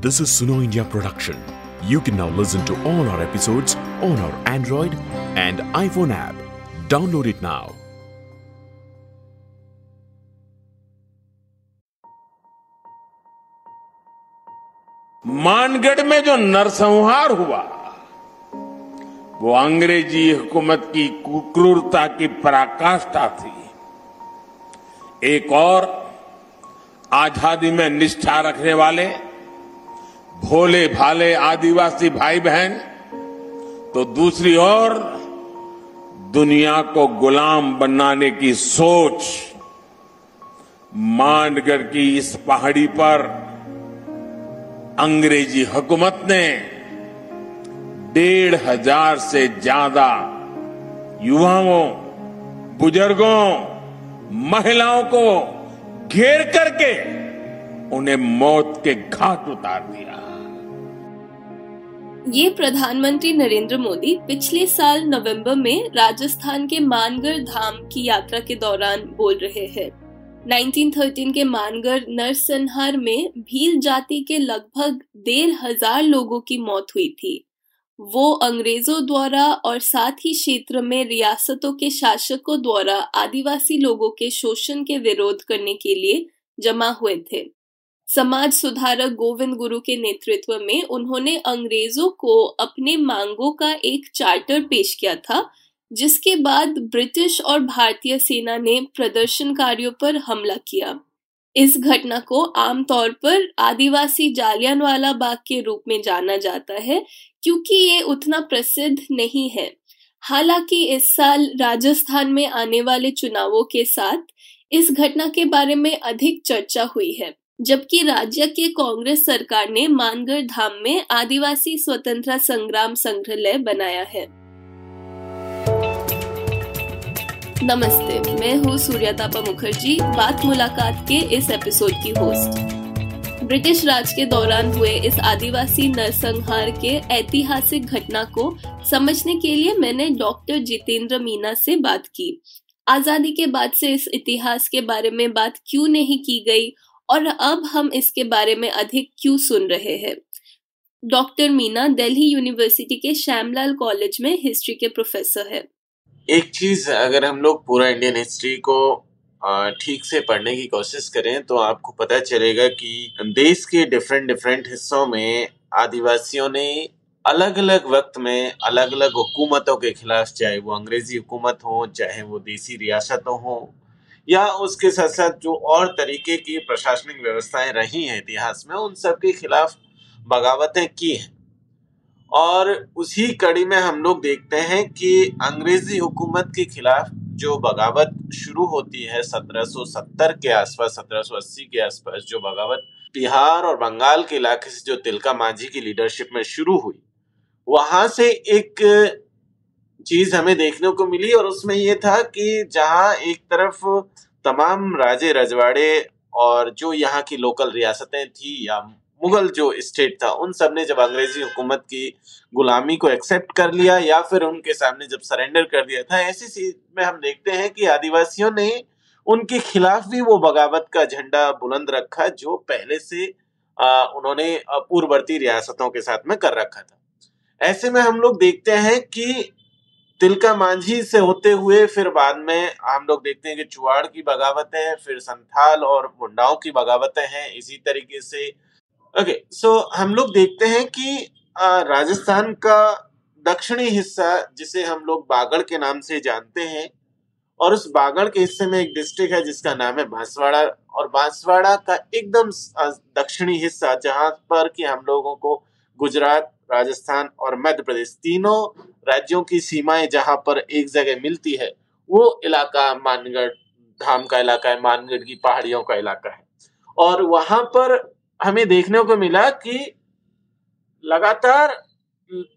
This is Suno India production. You can now listen to all our episodes on our Android and iPhone app. Download it now. Mangarh में जो नरसंहार हुआ वो अंग्रेज़ी हुकूमत की क्रूरता की पराकाष्ठा थी एक और आज़ादी में निष्ठा रखने वाले भोले भाले आदिवासी भाई बहन तो दूसरी ओर दुनिया को गुलाम बनाने की सोच मांडगढ़ की इस पहाड़ी पर अंग्रेज़ी हुकूमत ने डेढ़ हज़ार से ज़्यादा युवाओं, बुज़ुर्गों, महिलाओं को घेर करके उन्हें मौत के घाट उतार दिया ये प्रधानमंत्री नरेंद्र मोदी पिछले साल नवंबर में राजस्थान के मानगढ़ धाम की यात्रा के दौरान बोल रहे हैं। 1913 के मानगढ़ नरसंहार में भील जाति के लगभग डेढ़ हज़ार लोगों की मौत हुई थी। वो अंग्रेज़ों द्वारा और साथ ही क्षेत्र में रियासतों के शासकों द्वारा आदिवासी लोगों के शोषण के विरोध करने के लिए जमा हुए थे। समाज सुधारक गोविंद गुरु के नेतृत्व में उन्होंने अंग्रेज़ों को अपने मांगों का एक चार्टर पेश किया था, जिसके बाद ब्रिटिश और भारतीय सेना ने प्रदर्शनकारियों पर हमला किया। इस घटना को आमतौर पर आदिवासी जालियानवाला बाग के रूप में जाना जाता है, क्योंकि ये उतना प्रसिद्ध नहीं है। हालाँकि इस साल राजस्थान में आने वाले चुनावों के साथ इस घटना के बारे में अधिक चर्चा हुई है। जबकि राज्य के कांग्रेस सरकार ने मानगढ़ धाम में आदिवासी स्वतंत्रता संग्राम संग्रहालय बनाया है। नमस्ते, मैं हूँ सूर्यतापा मुखर्जी, बात मुलाकात के इस एपिसोड की होस्ट ब्रिटिश राज के दौरान हुए इस आदिवासी नरसंहार के ऐतिहासिक घटना को समझने के लिए मैंने डॉक्टर जितेंद्र मीना से बात की। आज़ादी के बाद से इस इतिहास के बारे में बात क्यों नहीं की गई और अब हम इसके बारे में अधिक क्यों सुन रहे हैं? डॉक्टर मीना दिल्ली यूनिवर्सिटी के श्यामलाल कॉलेज में हिस्ट्री के प्रोफेसर है। एक चीज़ अगर हम लोग पूरा इंडियन हिस्ट्री को ठीक से पढ़ने की कोशिश करें तो आपको पता चलेगा कि देश के डिफरेंट डिफरेंट हिस्सों में आदिवासियों ने अलग अलग वक्त में अलग अलग हुकूमतों के खिलाफ, चाहे वो अंग्रेज़ी हुकूमत हो, चाहे वो देसी रियासतों हो या उसके साथ साथ जो और तरीके की प्रशासनिक व्यवस्थाएँ रही हैं इतिहास में, उन सब के खिलाफ बगावतें की हैं। और उसी कड़ी में हम लोग देखते हैं कि अंग्रेज़ी हुकूमत के खिलाफ जो बगावत शुरू होती है 1770 के आसपास 1780 के आसपास जो बगावत बिहार और बंगाल के इलाके से जो तिलका मांझी की लीडरशिप में शुरू हुई, वहाँ से एक चीज़ हमें देखने को मिली और उसमें ये था कि जहाँ एक तरफ़ तमाम राजे रजवाड़े और जो यहाँ की लोकल रियासतें थी या मुगल जो स्टेट था उन सबने जब अंग्रेज़ी हुकूमत की गुलामी को एक्सेप्ट कर लिया या फिर उनके सामने जब सरेंडर कर दिया था ऐसी चीज़ में हम देखते हैं कि आदिवासियों ने उनके खिलाफ भी वो बगावत का झंडा बुलंद रखा जो पहले से आ, उन्होंने पूर्ववर्ती रियासतों के साथ में कर रखा था। ऐसे में हम लोग देखते हैं कि तिलका मांझी से होते हुए फिर बाद में हम लोग देखते हैं कि चुवाड़ की बगावतें हैं फिर संथाल और मुंडाओं की बगावतें हैं इसी तरीके से। ओके okay, सो so हम लोग देखते हैं कि राजस्थान का दक्षिणी हिस्सा जिसे हम लोग बागड़ के नाम से जानते हैं और उस बागड़ के हिस्से में एक डिस्ट्रिक्ट है जिसका नाम है बांसवाड़ा और बांसवाड़ा का एकदम दक्षिणी हिस्सा जहाँ पर कि हम लोगों को गुजरात राजस्थान और मध्य प्रदेश, तीनों राज्यों की सीमाएँ जहाँ पर एक जगह मिलती है, वो इलाका मानगढ़, धाम का इलाका है, मानगढ़ की पहाड़ियों का इलाका है। और वहाँ पर हमें देखने को मिला कि लगातार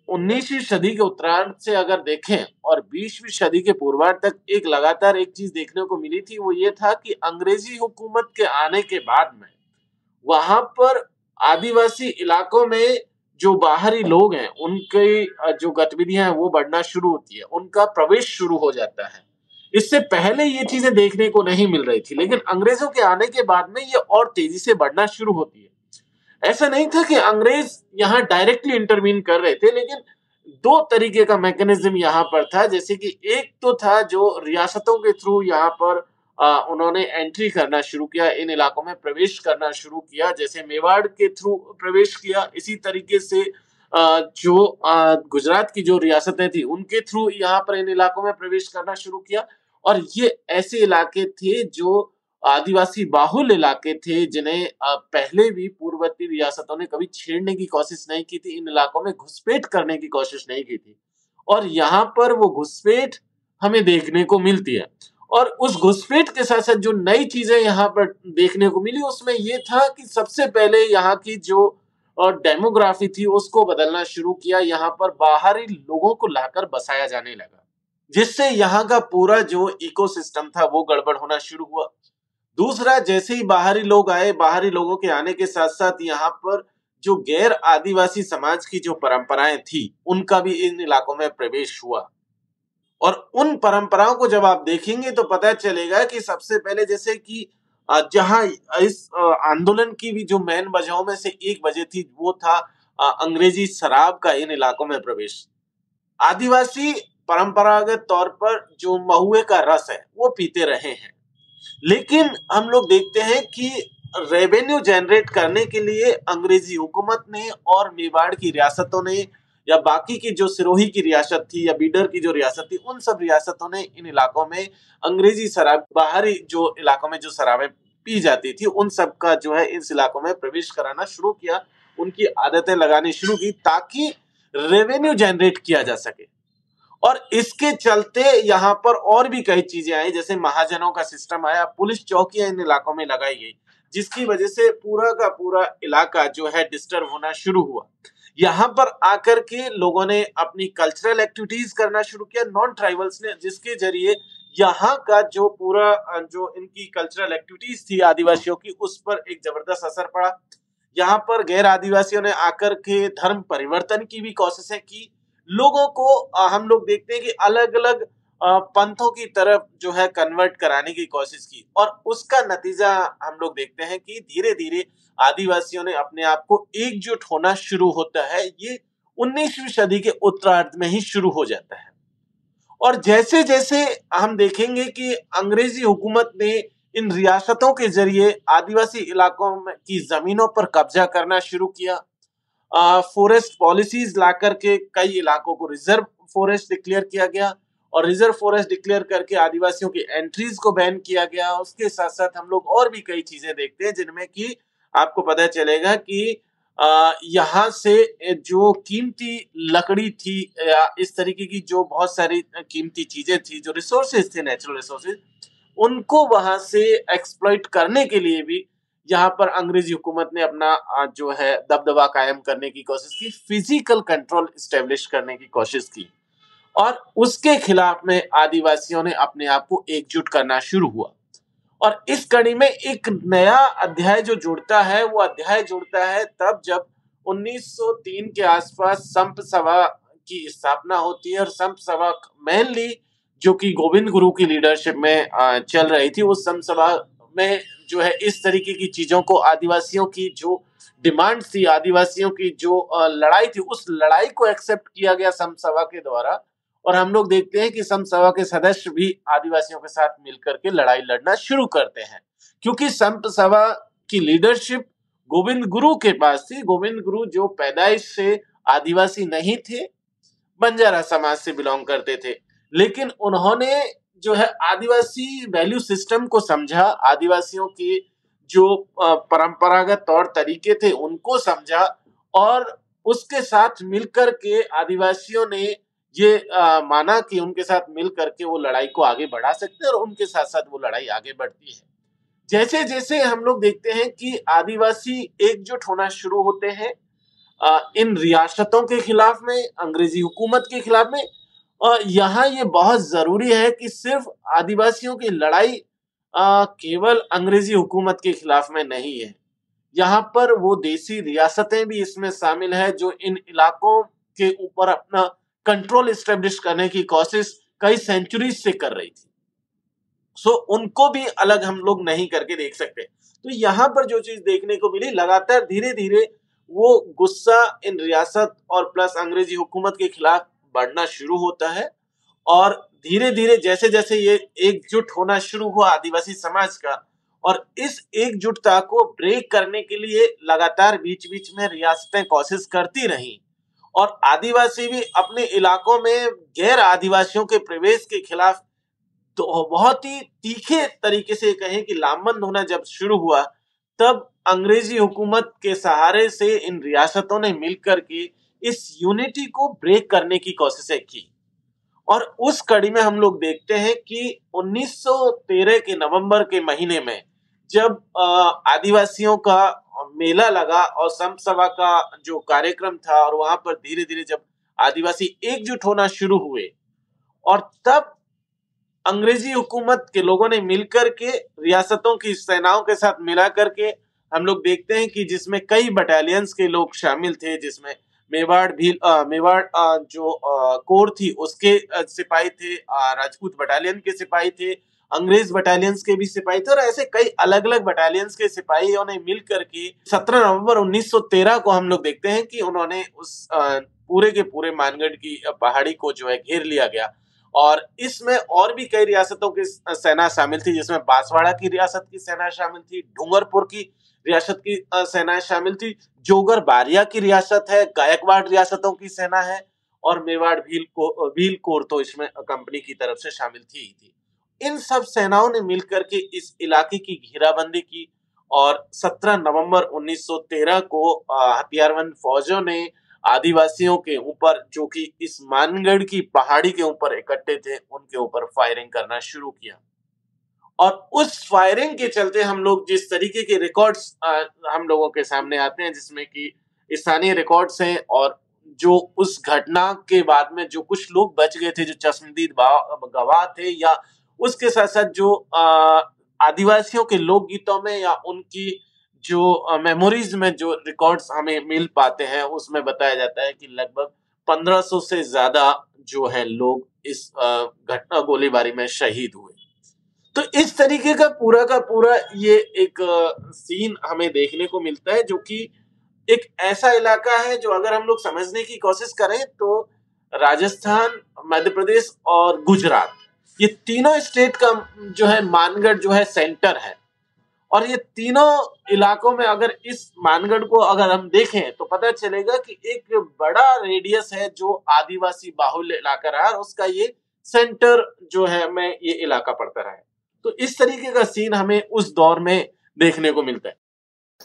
उन्नीसवीं सदी के उत्तरार्ध से अगर देखें और बीसवीं सदी के पूर्वार्ध तक एक लगातार एक चीज़ देखने को मिली थी, वो ये था कि अंग्रेज़ी हुकूमत के आने के बाद में वहाँ पर आदिवासी इलाकों में जो बाहरी लोग हैं, उनकी जो गतिविधियाँ हैं, वो बढ़ना शुरू होती है। उनका प्रवेश शुरू हो जाता है। इससे पहले ये चीज़ें देखने को नहीं मिल रही थी, लेकिन अंग्रेज़ों के आने के बाद में ये और तेज़ी से बढ़ना शुरू होती है। ऐसा नहीं था कि अंग्रेज़ यहाँ डायरेक्टली इंटरवीन कर रहे थे, लेकिन दो तरीके का मैकेनिज्म यहाँ पर था। जैसे कि एक तो था जो रियासतों के थ्रू यहाँ पर उन्होंने एंट्री करना शुरू किया, इन इलाकों में प्रवेश करना शुरू किया, जैसे मेवाड़ के थ्रू प्रवेश किया, इसी तरीके से जो गुजरात की जो रियासतें थी, उनके थ्रू यहाँ पर इन इलाकों में प्रवेश करना शुरू किया। और ये ऐसे इलाके थे जो आदिवासी बाहुल इलाके थे, जिन्हें पहले भी पूर्ववर्ती रियासतों ने कभी छेड़ने की कोशिश नहीं की थी, इन इलाकों में घुसपैठ करने की कोशिश नहीं की थी। और यहाँ पर वो घुसपैठ हमें देखने को मिलती है। और उस घुसपैठ के साथ साथ जो नई चीज़ें यहाँ पर देखने को मिली, उसमें ये था कि सबसे पहले यहाँ की जो डेमोग्राफी थी, उसको बदलना शुरू किया। यहाँ पर बाहरी लोगों को लाकर बसाया जाने लगा, जिससे यहाँ का पूरा जो इकोसिस्टम था, वो गड़बड़ होना शुरू हुआ। दूसरा, जैसे ही बाहरी लोग आए, बाहरी लोगों के आने के साथ साथ यहाँ पर जो गैर आदिवासी समाज की जो परंपराएँ थी, उनका भी इन इलाकों में प्रवेश हुआ। और उन परंपराओं को जब आप देखेंगे तो पता चलेगा कि सबसे पहले जैसे कि जहाँ इस आंदोलन की भी जो मेन वजहों में से एक वजह थी, वो था अंग्रेज़ी शराब का इन इलाकों में प्रवेश। आदिवासी परंपरागत तौर पर जो महुए का रस है, वो पीते रहे हैं। लेकिन हम लोग देखते हैं कि रेवेन्यू जनरेट करने के लिए अंग्रेज़ी हुकूमत ने और मेवाड़ की रियासतों ने या बाकी की जो सिरोही की रियासत थी या बीडर की जो रियासत थी, उन सब रियासतों ने इन इलाकों में अंग्रेज़ी शराब, बाहरी जो इलाकों में जो शराबें पी जाती थी, उन सब का जो है इस इलाकों में प्रवेश कराना शुरू किया, उनकी आदतें लगानी शुरू की ताकि रेवेन्यू जनरेट किया जा सके। और इसके चलते यहाँ पर और भी कई चीज़ें आई, जैसे महाजनों का सिस्टम आया, पुलिस चौकियाँ इन इलाकों में लगाई गई, जिसकी वजह से पूरा का पूरा इलाका जो है डिस्टर्ब होना शुरू हुआ। यहाँ पर आकर के लोगों ने अपनी कल्चरल एक्टिविटीज़ करना शुरू किया नॉन ट्राइबल्स ने, जिसके ज़रिए यहाँ का जो पूरा जो इनकी कल्चरल एक्टिविटीज़ थी आदिवासियों की, उस पर एक ज़बरदस्त असर पड़ा। यहाँ पर गैर आदिवासियों ने आकर के धर्म परिवर्तन की भी कोशिशें की। लोगों को हम लोग देखते हैं कि अलग अलग पंथों की तरफ़ जो है कन्वर्ट कराने की कोशिश की और उसका नतीजा हम लोग देखते हैं कि धीरे धीरे आदिवासियों ने अपने आप को एकजुट होना शुरू होता है। ये 19वीं सदी के उत्तरार्ध में ही शुरू हो जाता है। और जैसे जैसे हम देखेंगे कि अंग्रेज़ी हुकूमत ने इन रियासतों के ज़रिए आदिवासी इलाकों की जमीनों पर कब्जा करना शुरू किया। फॉरेस्ट पॉलिसीज़ ला करके कई इलाकों को रिज़र्व फॉरेस्ट डिक्लेयर किया गया और रिज़र्व फॉरेस्ट डिक्लेयर करके आदिवासियों की एंट्रीज को बैन किया गया। उसके साथ साथ हम लोग और भी कई चीज़ें देखते हैं जिनमें कि आपको पता चलेगा कि यहाँ से जो कीमती लकड़ी थी, या इस तरीके की जो बहुत सारी कीमती चीज़ें थी, जो रिसोर्सेज थे नेचुरल रिसोर्सेज उनको वहाँ से एक्सप्लॉइट करने के लिए भी यहाँ पर अंग्रेज़ी हुकूमत ने अपना जो है, दबदबा कायम करने की कोशिश की फ़िज़िकल कंट्रोल स्टेब्लिश करने की कोशिश की। और उसके खिलाफ में आदिवासियों ने अपने आप को एकजुट करना शुरू हुआ। और इस कड़ी में एक नया अध्याय जो जुड़ता है, वो अध्याय जुड़ता है तब जब 1903 के आसपास संप सभा की स्थापना होती है और संप सभा मेनली जो कि गोविंद गुरु की लीडरशिप में चल रही थी उस संप सभा में जो है इस तरीके की चीज़ों को आदिवासियों की जो डिमांड थी, आदिवासियों की जो लड़ाई थी, उस लड़ाई को एक्सेप्ट किया गया समसभा के द्वारा। और हम लोग देखते हैं कि समसभा के सदस्य भी आदिवासियों के साथ मिलकर के लड़ाई लड़ना शुरू करते हैं। क्योंकि संत सभा की लीडरशिप गोविंद गुरु के पास थी। गोविंद गुरु जो पैदाइश से आदिवासी नहीं थे, बंजारा समाज से बिलोंग करते थे। लेकिन उन्होंने जो है आदिवासी वैल्यू सिस्टम को समझा, आदिवासियों के जो परंपरागत तौर तरीके थे उनको समझा और उसके साथ मिलकर के आदिवासियों ने ये आ, माना कि उनके साथ मिल करके वो लड़ाई को आगे बढ़ा सकते हैं और उनके साथ साथ वो लड़ाई आगे बढ़ती है। जैसे जैसे हम लोग देखते हैं कि आदिवासी एकजुट होना शुरू होते हैं इन रियासतों के खिलाफ में अंग्रेज़ी हुकूमत के खिलाफ में और यहाँ ये बहुत ज़रूरी है कि सिर्फ़ आदिवासियों की लड़ाई आ, केवल अंग्रेज़ी हुकूमत के खिलाफ में नहीं है। यहाँ पर वो देसी रियासतें भी इसमें शामिल है जो इन इलाकों के ऊपर अपना कंट्रोल स्टेब्लिश करने की कोशिश कई सेंचुरीज से कर रही थी। सो उनको भी अलग हम लोग नहीं करके देख सकते। तो यहाँ पर जो चीज़ देखने को मिली, लगातार धीरे धीरे वो गुस्सा, इन रियासत और प्लस अंग्रेज़ी हुकूमत के खिलाफ बढ़ना शुरू होता है और धीरे धीरे जैसे जैसे ये एकजुट होना शुरू हुआ आदिवासी समाज का और इस एकजुटता को ब्रेक करने के लिए लगातार बीच बीच में रियासतें कोशिश करती रही। और आदिवासी भी अपने इलाकों में गैर आदिवासियों के प्रवेश के खिलाफ तो बहुत ही तीखे तरीके से कहें कि लामबंद होना जब शुरू हुआ, तब अंग्रेज़ी हुकूमत के सहारे से इन रियासतों ने मिलकर के इस यूनिटी को ब्रेक करने की कोशिशें की। और उस कड़ी में हम लोग देखते हैं कि 1913 के नवंबर के महीने में जब आदिवासियों का मेला लगा और संत सभा का जो कार्यक्रम था और वहाँ पर धीरे धीरे जब आदिवासी एकजुट होना शुरू हुए और तब अंग्रेज़ी हुकूमत के लोगों ने मिलकर के रियासतों की सेनाओं के साथ मिला करके हम लोग देखते हैं कि जिसमें कई बटालियंस के लोग शामिल थे, जिसमें मेवाड़ भी मेवाड़ जो कोर थी उसके सिपाही थे राजपूत बटालियन के सिपाही थे अंग्रेज़ बटालियंस के भी सिपाही थे और ऐसे कई अलग अलग बटालियंस के सिपाहियों ने मिल करके 17 नवंबर 1913 को हम लोग देखते हैं कि उन्होंने उस पूरे के पूरे मानगढ़ की पहाड़ी को जो है घेर लिया गया। और इसमें और भी कई रियासतों की सेना शामिल थी, जिसमें बांसवाड़ा की रियासत की सेना शामिल थी, डूंगरपुर की रियासत की सेनाएँ शामिल थी, जोगर बारिया की रियासत है, गायकवाड़ रियासतों की सेना है, और मेवाड़ भील को भील कोर तो इसमें कंपनी की तरफ़ से शामिल थी ही थी। इन सब सेनाओं ने मिलकर के इस इलाके की घेराबंदी की और 17 नवंबर 1913 को हथियारबंद फौजों ने आदिवासियों के ऊपर, जो कि इस मानगढ़ की पहाड़ी के ऊपर इकट्ठे थे, उनके ऊपर फायरिंग करना शुरू किया। और उस फायरिंग के चलते हम लोग जिस तरीके के रिकॉर्ड्स हम लोगों के सामने आते हैं, जिसमें कि स्थानीय रिकॉर्ड्स हैं और जो उस घटना के बाद में जो कुछ लोग बच गए थे, जो चश्मदीद गवाह थे या उसके साथ साथ जो आदिवासियों के लोकगीतों में या उनकी जो मेमोरीज में जो रिकॉर्ड्स हमें मिल पाते हैं, उसमें बताया जाता है कि लगभग 1500 से ज़्यादा जो है लोग इस घटना गोलीबारी में शहीद हुए। तो इस तरीके का पूरा का पूरा ये एक सीन हमें देखने को मिलता है जो कि एक ऐसा इलाका है जो अगर हम लोग समझने की कोशिश करें तो राजस्थान, मध्य प्रदेश और गुजरात ये तीनों स्टेट का जो है मानगढ़ जो है सेंटर है। और ये तीनों इलाकों में अगर इस मानगढ़ को अगर हम देखें तो पता चलेगा कि एक बड़ा रेडियस है जो आदिवासी बाहुल्य इलाका रहा और उसका ये सेंटर जो है में ये इलाका पड़ता रहा है। तो इस तरीके का सीन हमें उस दौर में देखने को मिलता है।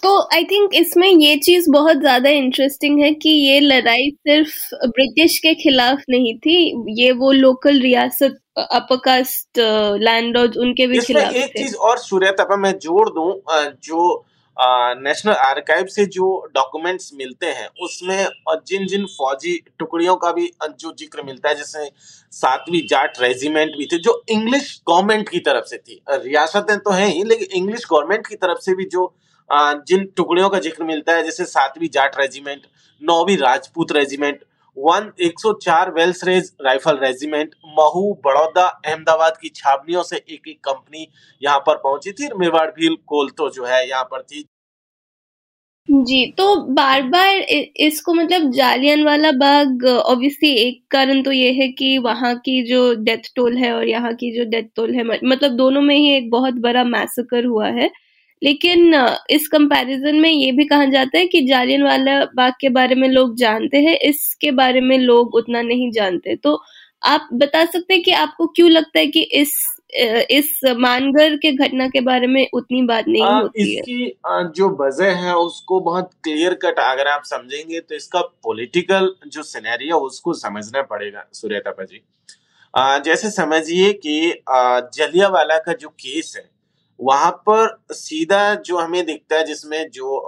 तो आई थिंक इसमें ये चीज़ बहुत ज़्यादा इंटरेस्टिंग है कि ये लड़ाई सिर्फ़ ब्रिटिश के खिलाफ नहीं थी ये वो लोकल रियासत अपकास्ट लैंडलॉर्ड उनके भी खिलाफ एक चीज़ और सूर्य तपा मैं जोड़ दूँ जो नेशनल आर्काइव से जो डॉक्यूमेंट्स मिलते हैं उसमें जिन जिन फौजी टुकड़ियों का भी जो ज़िक्र मिलता है जैसे सातवीं जाट रेजिमेंट भी थे जो इंग्लिश गवर्नमेंट की तरफ़ से थी। रियासतें तो हैं ही लेकिन इंग्लिश गवर्नमेंट की तरफ़ से भी जो जिन टुकड़ियों का ज़िक्र मिलता है, जैसे सातवीं जाट रेजिमेंट, नौवीं Rajput regiment, one 104 wellesley's rifle regiment, Mhow, Baroda, Ahmedabad की छावनियों से एक एक कंपनी यहाँ पर पहुँची थी मेवाड़ भील कोल तो जो है यहाँ पर थी। जी तो बार बार इसको मतलब जालियन वाला बाग ऑब्वियसली एक कारण तो ये है कि वहाँ की जो डेथ टोल है और यहाँ की जो डेथ टोल है मतलब दोनों में ही एक बहुत बड़ा मैसेकर हुआ है। लेकिन इस कंपैरिजन में ये भी कहा जाता है कि जालियन वाला बाग के बारे में लोग जानते हैं इसके बारे में लोग उतना नहीं जानते। तो आप बता सकते हैं कि आपको क्यों लगता है कि इस इस मानगढ़ के घटना के बारे में उतनी बात नहीं आ, होती इसकी है जो वजह है उसको बहुत क्लियर कट अगर आप समझेंगे तो इसका पॉलिटिकल जो सिनेरियो उसको समझना पड़ेगा सूर्यतापा जी। आ, जैसे समझिए कि जलियावाला का जो केस है वहाँ पर सीधा जो हमें दिखता है, जिसमें जो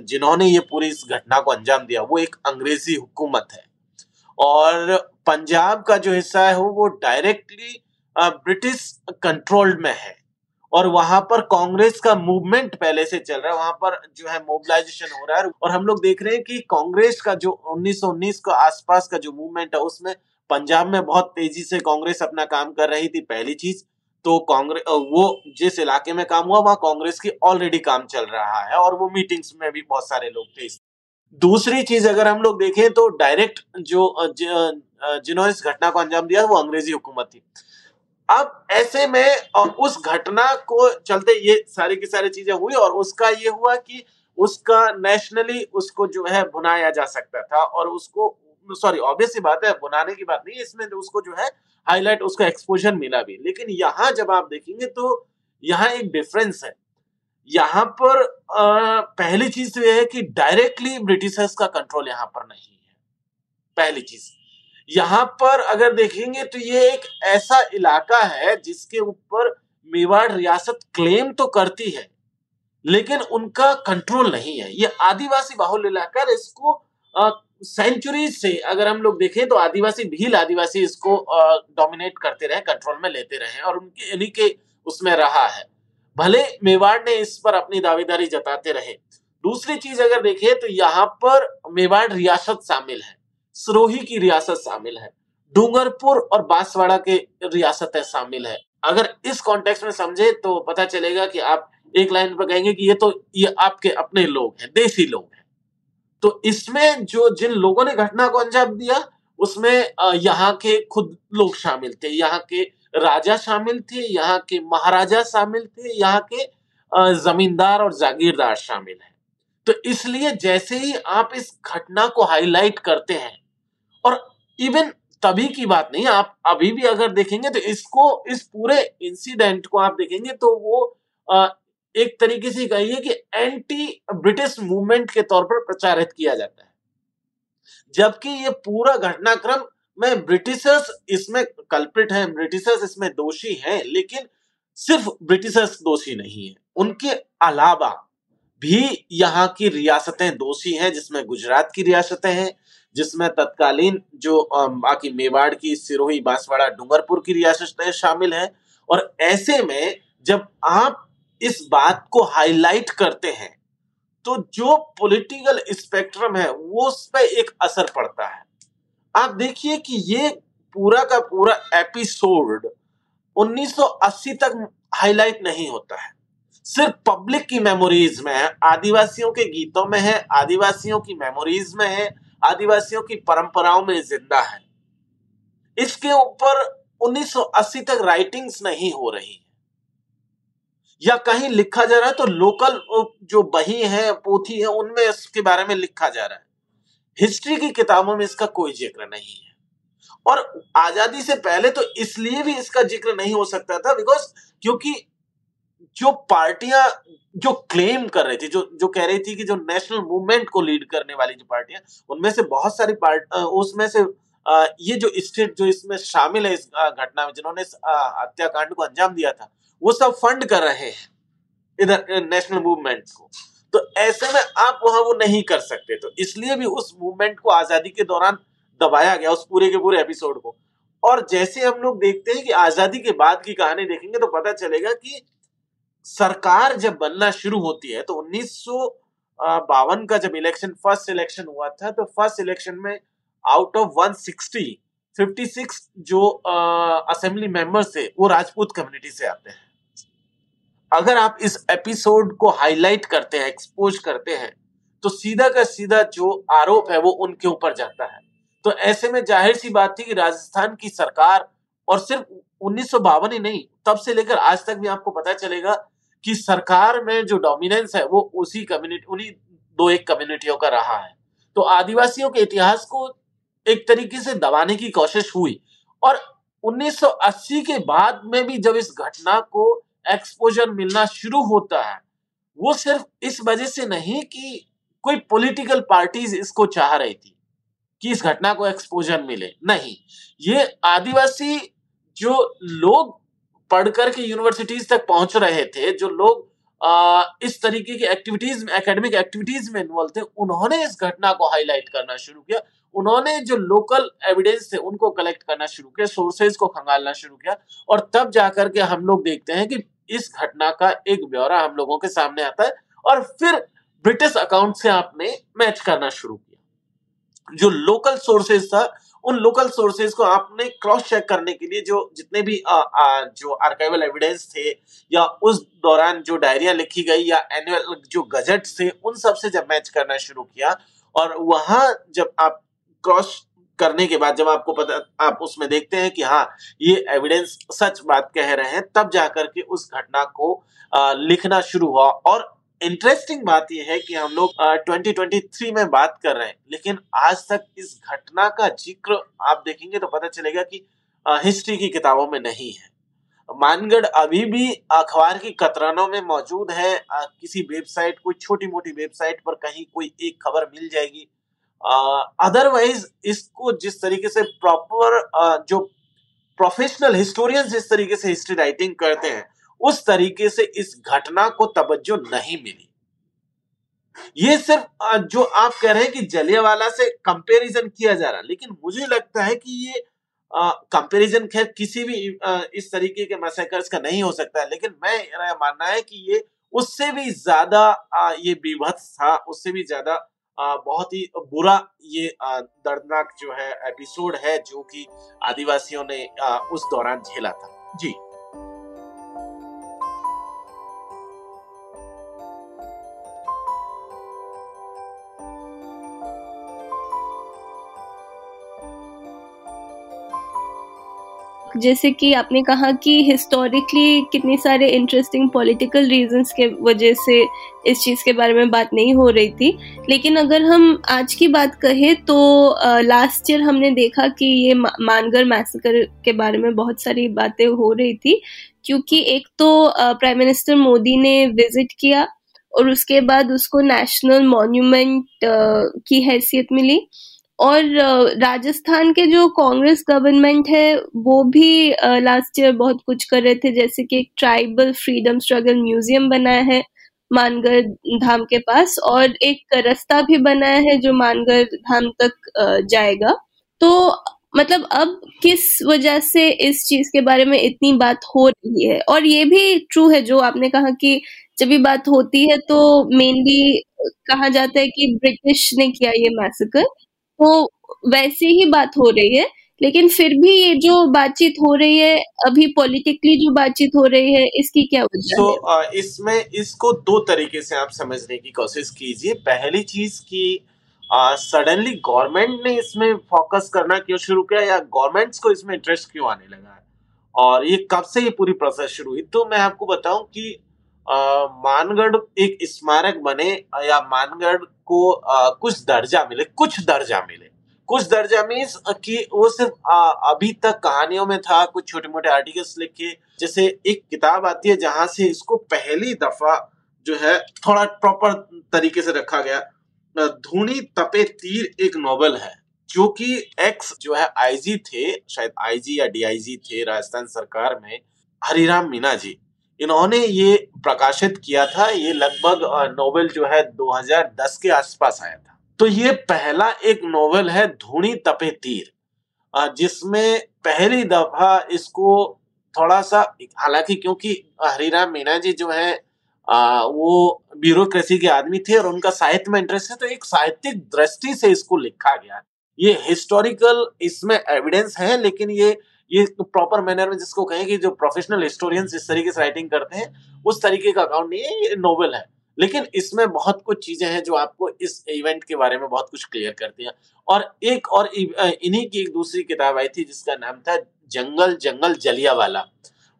जिन्होंने ये पूरी इस घटना को अंजाम दिया, वो एक अंग्रेज़ी हुकूमत है। और पंजाब का जो हिस्सा है, वो डायरेक्टली ब्रिटिश कंट्रोल्ड में है। और वहाँ पर कांग्रेस का मूवमेंट पहले से चल रहा है, वहाँ पर जो है मोबिलाइजेशन हो रहा है। और हम लोग देख रहे हैं कि कांग्रेस का जो 1919 के आसपास का जो मूवमेंट है, उसमें पंजाब में बहुत तेज़ी से कांग्रेस अपना काम कर रही थी, पहली चीज़। तो कांग्रेस वो जिस इलाके में काम हुआ, वहाँ कांग्रेस की ऑलरेडी काम चल रहा है और वो मीटिंग्स में भी बहुत सारे लोग थे। दूसरी चीज़ अगर हम लोग देखें तो डायरेक्ट जो जिन्होंने इस घटना को अंजाम दिया वो अंग्रेज़ी हुकूमत थी। अब ऐसे में उस घटना को चलते ये सारी की सारी चीज़ें हुई और उसका ये हुआ कि उसका नेशनली उसको जो है बुनाया जा सकता था और उसको सॉरी ऑब्वियस सी बात है बुनाने की बात नहीं इसमें उसको जो है हाईलाइट उसको एक्सपोजर मिला भी। लेकिन यहाँ जब आप देखेंगे तो यहाँ एक डिफरेंस है। यहाँ पर आ, पहली चीज़ तो यह है कि डायरेक्टली ब्रिटिशर्स का कंट्रोल यहाँ पर नहीं है। पहली चीज़। यहाँ पर अगर देखेंगे तो ये एक ऐसा इलाका है जिसके ऊपर मेवाड़ रियासत क्लेम तो करती है लेकिन उनका कंट्रोल नहीं है। ये आदिवासी बाहुल इलाका इसको सेंचुरीज से अगर हम लोग देखें तो आदिवासी, भील आदिवासी इसको डोमिनेट करते रहे कंट्रोल में लेते रहे और उनके, इन्हीं के उसमें रहा है। भले मेवाड़ ने इस पर अपनी दावेदारी जताते रहे। दूसरी चीज़ अगर देखें तो यहाँ पर मेवाड़ रियासत शामिल है। सरोही की रियासत शामिल है। डूंगरपुर और बांसवाड़ा के रियासतें शामिल है। अगर इस कॉन्टेक्स्ट में समझे तो पता चलेगा कि आप एक लाइन पर कहेंगे कि ये तो ये आपके अपने लोग हैं, देसी लोग हैं। तो इसमें जो जिन लोगों ने घटना को अंजाम दिया, उसमें यहाँ के खुद लोग शामिल थे, यहाँ के राजा शामिल थे, यहाँ के महाराजा शामिल थे, यहाँ के जमींदार और जागीरदार शामिल हैं। तो इसलिए जैसे ही आप इस घटना को हाईलाइट करते हैं, और इवन तभी की बात नहीं, आप अभी भी अगर देखेंगे तो इसको, इस पूरे इंसिडेंट को आप देखेंगे तो वो एक तरीके से कहिए कि एंटी ब्रिटिश मूवमेंट के तौर पर प्रचारित किया जाता है। जबकि ये पूरा घटनाक्रम में ब्रिटिशर्स इसमें कल्प्रिट हैं ब्रिटिशर्स इसमें दोषी हैं, लेकिन सिर्फ़ ब्रिटिशर्स दोषी नहीं है। उनके अलावा भी यहाँ की रियासतें दोषी हैं, जिसमें गुजरात की रियासतें हैं, जिसमें तत्कालीन जो बाकी मेवाड़ की सिरोही बांसवाड़ा डूंगरपुर की रियासतें शामिल हैं। और ऐसे में जब आप इस बात को हाईलाइट करते हैं तो जो पॉलिटिकल स्पेक्ट्रम है, वो उस पर एक असर पड़ता है। आप देखिए कि ये पूरा का पूरा एपिसोड 1980 तक हाईलाइट नहीं होता है। सिर्फ़ पब्लिक की मेमोरीज में है, आदिवासियों के गीतों में है, आदिवासियों की मेमोरीज में है, आदिवासियों की परंपराओं में ज़िंदा है। इसके ऊपर 1980 तक राइटिंग्स नहीं हो रही या कहीं लिखा जा रहा है तो लोकल जो बही है, पोथी है, उनमें इसके बारे में लिखा जा रहा है। हिस्ट्री की किताबों में इसका कोई ज़िक्र नहीं है। और आज़ादी से पहले तो इसलिए भी इसका ज़िक्र नहीं हो सकता था बिकॉज़ क्योंकि जो पार्टियाँ, जो क्लेम कर रही थी, जो जो कह रही थी कि जो नेशनल मूवमेंट को लीड करने वाली जो पार्टियाँ, उनमें से बहुत सारी पार्ट उसमें से ये जो स्टेट जो इसमें शामिल है इस घटना में, जिन्होंने हत्याकांड को अंजाम दिया था वो सब फंड कर रहे हैं इधर नेशनल मूवमेंट को। तो ऐसे में आप वहाँ वो नहीं कर सकते। तो इसलिए भी उस मूवमेंट को आज़ादी के दौरान दबाया गया उस पूरे के पूरे एपिसोड को। और जैसे हम लोग देखते हैं कि आज़ादी के बाद की कहानी देखेंगे तो पता चलेगा कि सरकार जब बनना शुरू होती है तो उन्नीस बावन का जब इलेक्शन फ़र्स्ट इलेक्शन हुआ था तो फ़र्स्ट इलेक्शन में आउट ऑफ़ 160 56 जो असेंबली मेंबर्स थे वो राजपूत कम्युनिटी से आते हैं। अगर आप इस एपिसोड को हाईलाइट करते हैं एक्सपोज करते हैं तो सीधा का सीधा जो आरोप है वो उनके ऊपर जाता है। तो ऐसे में ज़ाहिर सी बात थी कि राजस्थान की सरकार, और सिर्फ़ उन्नीस ही नहीं, तब से लेकर आज तक भी आपको पता चलेगा कि सरकार में जो डोमिनेंस है वो उसी कम्युनिटी उन्हीं दो एक कम्युनिटियों का रहा है। तो आदिवासियों के इतिहास को एक तरीके से दबाने की कोशिश हुई, और 1980 के बाद में भी जब इस घटना को एक्सपोजर मिलना शुरू होता है। वो सिर्फ़ इस वजह से नहीं कि कोई पॉलिटिकल पार्टीज़ इसको चाह रही थी कि इस घटना को एक्सपोजर मिले। नहीं। ये आदिवासी जो लोग पढ़कर के यूनिवर्सिटीज तक पहुँच रहे थे जो लोग आ, इस तरीके की एक्टिविटीज़ में एकेडमिक एक्टिविटीज़ में इन्वॉल्व थे उन्होंने इस घटना को हाईलाइट करना शुरू किया। उन्होंने जो लोकल एविडेंस थे उनको कलेक्ट करना शुरू किया सोर्सेज को खंगालना शुरू किया। और तब जाकर के हम लोग देखते हैं कि इस घटना का एक ब्यौरा हम लोगों के सामने आता है और फिर ब्रिटिश अकाउंट से आपने मैच करना शुरू किया। जो लोकल सोर्सेज था उन लोकल सोर्सेज को आपने क्रॉस चेक करने के लिए जो जितने भी आ, आ, जो आर्काइवल एविडेंस थे या उस दौरान जो डायरिया लिखी गई या एनुअल जो गजट थे उन सबसे जब मैच करना शुरू किया और वहाँ जब आप क्रॉस करने के बाद जब आपको पता, आप उसमें देखते हैं कि हाँ ये एविडेंस सच बात कह रहे हैं, तब जाकर के उस घटना को लिखना शुरू हुआ। और इंटरेस्टिंग बात यह है कि हम लोग ट्वेंटी ट्वेंटी थ्री में बात कर रहे हैं, लेकिन आज तक इस घटना का ज़िक्र आप देखेंगे तो पता चलेगा कि हिस्ट्री की किताबों में नहीं है। मानगढ़ अभी भी अखबार की कतरानों में मौजूद है। किसी वेबसाइट कोई छोटी मोटी वेबसाइट पर कहीं कोई एक खबर मिल जाएगी अदरवाइज़ इसको जिस तरीके से प्रॉपर जो प्रोफेशनल हिस्टोरियंस जिस तरीके से हिस्ट्री राइटिंग करते हैं, उस तरीके से इस घटना को तवज्जो नहीं मिली। ये सिर्फ़ जो आप कह रहे हैं कि जलियावाला से कंपैरिजन किया जा रहा है लेकिन मुझे लगता है कि ये कंपैरिजन खैर किसी भी इस तरीके के मैसेकर्स का नहीं हो सकता है लेकिन मैं मानना है कि ये, उससे भी ज़्यादा ये विभत्स था, उससे भी ज़्यादा बहुत ही बुरा ये दर्दनाक जो है, एपिसोड है जो कि आदिवासियों ने उस दौरान झेला था। जी। जैसे कि आपने कहा कि हिस्टोरिकली कितने सारे इंटरेस्टिंग पॉलिटिकल रीजंस के वजह से इस चीज़ के बारे में बात नहीं हो रही थी। लेकिन अगर हम आज की बात कहें तो लास्ट ईयर हमने देखा कि ये मानगर मैसेकर के बारे में बहुत सारी बातें हो रही थी, क्योंकि एक तो प्राइम मिनिस्टर मोदी ने विज़िट किया और उसके बाद उसको नेशनल मॉन्यूमेंट की हैसियत मिली। और राजस्थान के जो कांग्रेस गवर्नमेंट है, वो भी लास्ट ईयर बहुत कुछ कर रहे थे, जैसे कि एक ट्राइबल फ्रीडम स्ट्रगल म्यूज़ियम बनाया है मानगढ़ धाम के पास और एक रास्ता भी बनाया है जो मानगढ़ धाम तक जाएगा। तो मतलब अब किस वजह से इस चीज़ के बारे में इतनी बात हो रही है? और ये भी ट्रू है, जो आपने कहा कि जब भी बात होती है तो मेनली कहा जाता है कि ब्रिटिश ने किया ये मैसेकर तो वैसे ही बात हो रही है लेकिन फिर भी ये जो बातचीत हो रही है अभी पॉलिटिकली जो बातचीत हो रही है इसकी क्या वजह so, है? इसमें इसको दो तरीके से आप समझने की कोशिश कीजिए। पहली चीज़ की सडनली गवर्नमेंट ने इसमें फोकस करना क्यों शुरू किया या गवर्नमेंट्स को इसमें इंटरेस्ट क्यों आने लगा? है और ये कब से ये पूरी प्रोसेस शुरू हुई? तो मैं आपको बताऊँ कि मानगढ़ एक स्मारक बने या मानगढ़ को आ, कुछ दर्जा मिले कुछ दर्जा मिले। कुछ दर्जा मीन्स कि वो सिर्फ़ अभी तक कहानियों में था कुछ छोटे मोटे आर्टिकल्स लिखे। जैसे एक किताब आती है जहाँ से इसको पहली दफ़ा जो है थोड़ा प्रॉपर तरीके से रखा गया। धूनी तपे तीर एक नॉवल है जो कि एक्स जो है आईजी थे शायद आईजी या डीआईजी थे राजस्थान सरकार में हरिराम मीना जी। इन्होंने ये प्रकाशित किया था ये लगभग नोवेल जो है 2010 के आसपास आया था। तो ये पहला एक नोवेल है धूणी तपे तीर जिसमें पहली दफ़ा इसको थोड़ा सा हालाँकि क्योंकि हरिराम मीणा जी जो है आ, वो ब्यूरोक्रेसी के आदमी थे और उनका साहित्य में इंटरेस्ट है तो एक साहित्यिक दृष्टि से इसको लिखा गया। ये हिस्टोरिकल इसमें एविडेंस है लेकिन ये ये प्रॉपर मैनर में जिसको कहें कि जो प्रोफेशनल हिस्टोरियंस इस तरीके से राइटिंग करते हैं, उस तरीके का अकाउंट नहीं है, ये नोवेल है। लेकिन इसमें बहुत कुछ चीज़ें हैं जो आपको इस इवेंट के बारे में बहुत कुछ क्लियर करती हैं। और एक और इन्हीं की एक दूसरी किताब आई थी जिसका नाम था जंगल जंगल जलिया वाला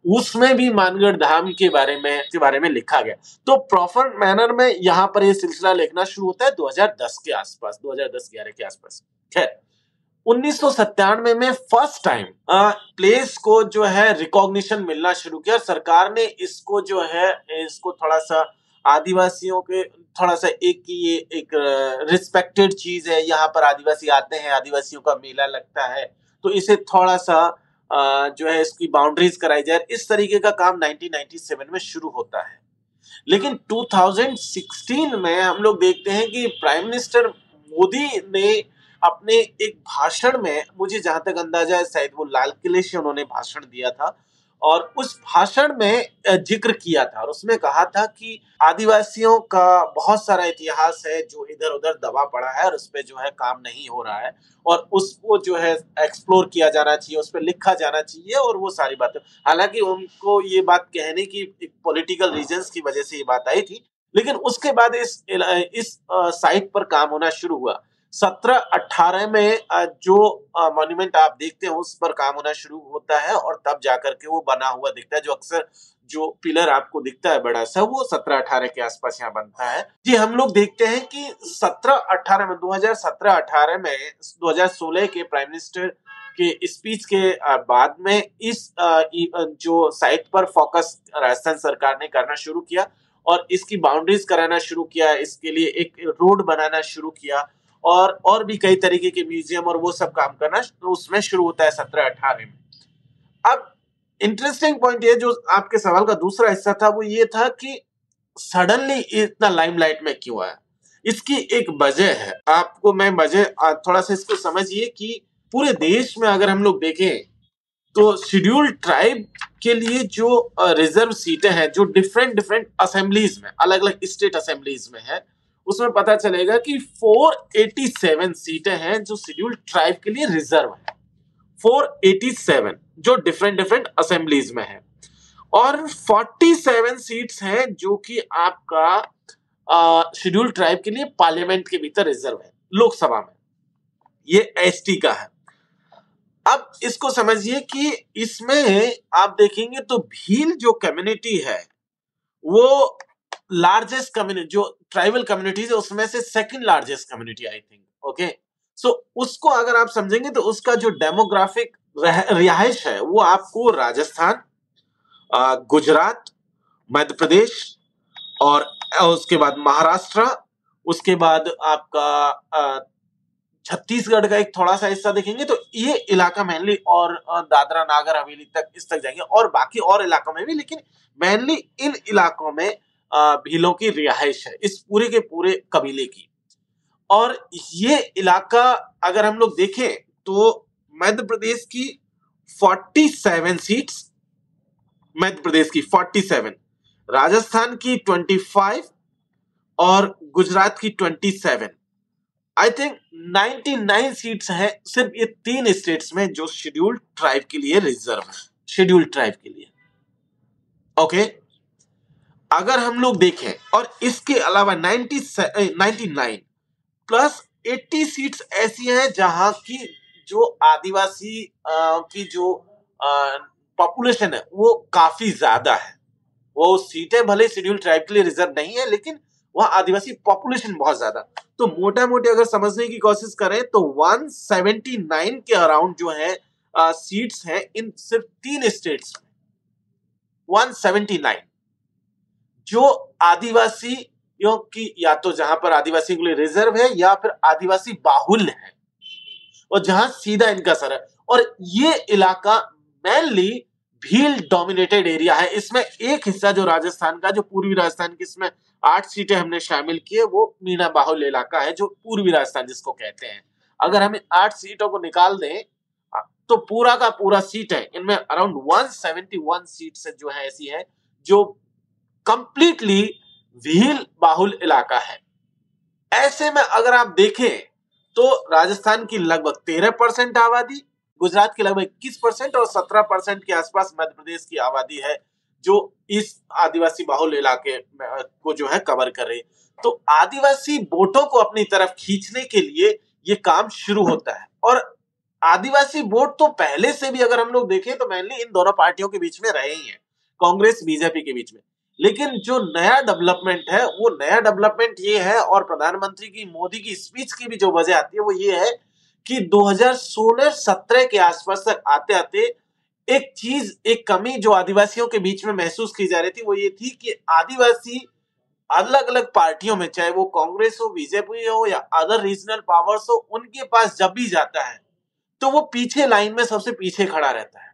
उसमें भी मानगढ़ धाम के बारे में, के बारे में लिखा गया। तो प्रॉपर मैनर में यहाँ पर ये सिलसिला लिखना शुरू होता है 2010 के आसपास 2010-11 के आसपास। खैर उन्नीस में फ़र्स्ट टाइम प्लेस को जो है रिकॉग्निशन मिलना शुरू किया सरकार ने इसको जो है, इसको थोड़ा सा आदिवासियों के थोड़ा सा एक ये एक रिस्पेक्टेड चीज़ है। यहाँ पर आदिवासी आते हैं, आदिवासियों का मेला लगता है। तो इसे थोड़ा सा जो है इसकी बाउंड्रीज कराई जाए। इस तरीके का काम 1997 में शुरू होता है। लेकिन 2016 में हम लोग देखते हैं कि प्राइम मिनिस्टर मोदी ने अपने एक भाषण में मुझे जहाँ तक अंदाज़ा है, शायद वो लाल किले से उन्होंने भाषण दिया था और उस भाषण में ज़िक्र किया था और उसमें कहा था कि आदिवासियों का बहुत सारा इतिहास है जो इधर उधर दबा पड़ा है और उस पर जो है काम नहीं हो रहा है और उसको जो है एक्सप्लोर किया जाना चाहिए, उस पर लिखा जाना चाहिए और वो सारी बातें। हालाँकि उनको ये बात कहने की पॉलिटिकल रीजंस की वजह से ये बात आई थी, लेकिन उसके बाद इस इस साइट पर काम होना शुरू हुआ। सत्रह अठारह में जो मॉन्यूमेंट आप देखते हैं, उस पर काम होना शुरू होता है और तब जाकर के वो बना हुआ दिखता है, जो अक्सर जो पिलर आपको दिखता है बड़ा सा, वो सत्रह अठारह के आसपास यहाँ बनता है। जी, हम लोग देखते हैं कि सत्रह अठारह में, दो हज़ार सत्रह अठारह में, दो हज़ार सोलह के प्राइम मिनिस्टर के स्पीच के बाद में इस जो साइट पर फोकस राजस्थान सरकार ने करना शुरू किया और इसकी बाउंड्रीज कराना शुरू किया, इसके लिए एक रोड बनाना शुरू किया और और भी कई तरीके के म्यूज़ियम और वो सब काम करना तो उसमें शुरू होता है सत्रह अठारह में। अब इंटरेस्टिंग पॉइंट ये जो आपके सवाल का दूसरा हिस्सा था, वो ये था कि सडनली इतना लाइमलाइट में क्यों आया? इसकी एक वजह है। आपको मैं वजह थोड़ा सा इसको समझिए कि पूरे देश में अगर हम लोग देखें तो शेड्यूल्ड ट्राइब के लिए जो रिज़र्व सीटें हैं, जो डिफरेंट डिफरेंट असेंबलीज में अलग अलग स्टेट असेंबलीज में है उसमें पता चलेगा कि 487 सीटें हैं जो शेड्यूल ट्राइब के लिए रिज़र्व है। 487 जो डिफरेंट डिफरेंट असेंबलीज में है। और 47 सीट्स हैं जो कि आपका शेड्यूल ट्राइब के लिए पार्लियामेंट के भीतर रिज़र्व है, लोकसभा में। ये एसटी का है। अब इसको समझिए कि इसमें आप देखेंगे तो भील जो कम्युनिटी है, वो लार्जेस्ट कम्युनिटी जो ट्राइबल कम्युनिटीज है, उसमें से second largest community I think okay so उसको अगर आप समझेंगे तो उसका जो डेमोग्राफिक रिहाइश है, वो आपको राजस्थान गुजरात, मध्य प्रदेश और उसके बाद महाराष्ट्र, उसके बाद आपका छत्तीसगढ़ का एक थोड़ा सा हिस्सा देखेंगे तो ये इलाका मेनली और दादरा, नागर, हवेली तक इस तक जाएँगे और बाकी और इलाकों में भी, लेकिन मेनली इन इलाकों में भीलों की रिहाइश है। इस पूरे के पूरे कबीले की। और ये इलाका अगर हम लोग देखें तो मध्य प्रदेश की 47 सीट्स, मध्य प्रदेश की 47 राजस्थान की 25 और गुजरात की 27 आई थिंक 99 सीट्स हैं, सिर्फ़ ये तीन स्टेट्स में जो शेड्यूल्ड ट्राइब के लिए रिज़र्व है। शेड्यूल्ड ट्राइब के लिए। Okay okay? अगर हम लोग देखें, और इसके अलावा 90 99 प्लस 80 सीट्स ऐसी हैं जहाँ की जो आदिवासी की जो पॉपुलेशन है, वो काफ़ी ज़्यादा है। वो सीटें भले शेड्यूल ट्राइब के लिए रिज़र्व नहीं है, लेकिन वहाँ आदिवासी पॉपुलेशन बहुत ज़्यादा। तो मोटा मोटे अगर समझने की कोशिश करें तो 179 के अराउंड जो है सीट्स हैं इन सिर्फ़ तीन स्टेट्स में। 179 जो आदिवासी की, या तो जहाँ पर आदिवासी के लिए रिज़र्व है, या फिर आदिवासी बाहुल्य है। और जहाँ सीधा इनका सर है। और ये इलाका मेनली भील डोमिनेटेड एरिया है। इसमें एक हिस्सा जो राजस्थान का, जो पूर्वी राजस्थान की इसमें आठ सीटें हमने शामिल किए वो मीना बाहुल इलाका है, जो पूर्वी राजस्थान जिसको कहते हैं। अगर हम आठ सीटों को निकाल दें तो पूरा का पूरा सीट है। इनमें अराउंड 171 सीट जो है ऐसी है, जो कंप्लीटली व्हील बाहुल इलाका है। ऐसे में अगर आप देखें तो राजस्थान की लगभग तेरह परसेंट आबादी, गुजरात की लगभग इक्कीस परसेंट और सत्रह परसेंट के आसपास मध्य प्रदेश की आबादी है, जो इस आदिवासी बाहुल इलाके को जो है कवर कर रही तो आदिवासी वोटों को अपनी तरफ़ खींचने के लिए ये काम शुरू होता है। और आदिवासी वोट तो पहले से भी अगर हम लोग देखें तो मेनली इन दोनों पार्टियों के बीच में रहे ही हैं, कांग्रेस, बीजेपी के बीच में। लेकिन जो नया डेवलपमेंट है, वो नया डेवलपमेंट ये है और प्रधानमंत्री की, मोदी की स्पीच की भी जो वजह आती है, वो ये है कि 2016-17 के आसपास तक आते आते एक चीज़, एक कमी जो आदिवासियों के बीच में महसूस की जा रही थी, वो ये थी कि आदिवासी अलग अलग पार्टियों में, चाहे वो कांग्रेस हो, बीजेपी हो या अदर रीजनल पावर्स हो, उनके पास जब भी जाता है तो वो पीछे लाइन में सबसे पीछे खड़ा रहता है।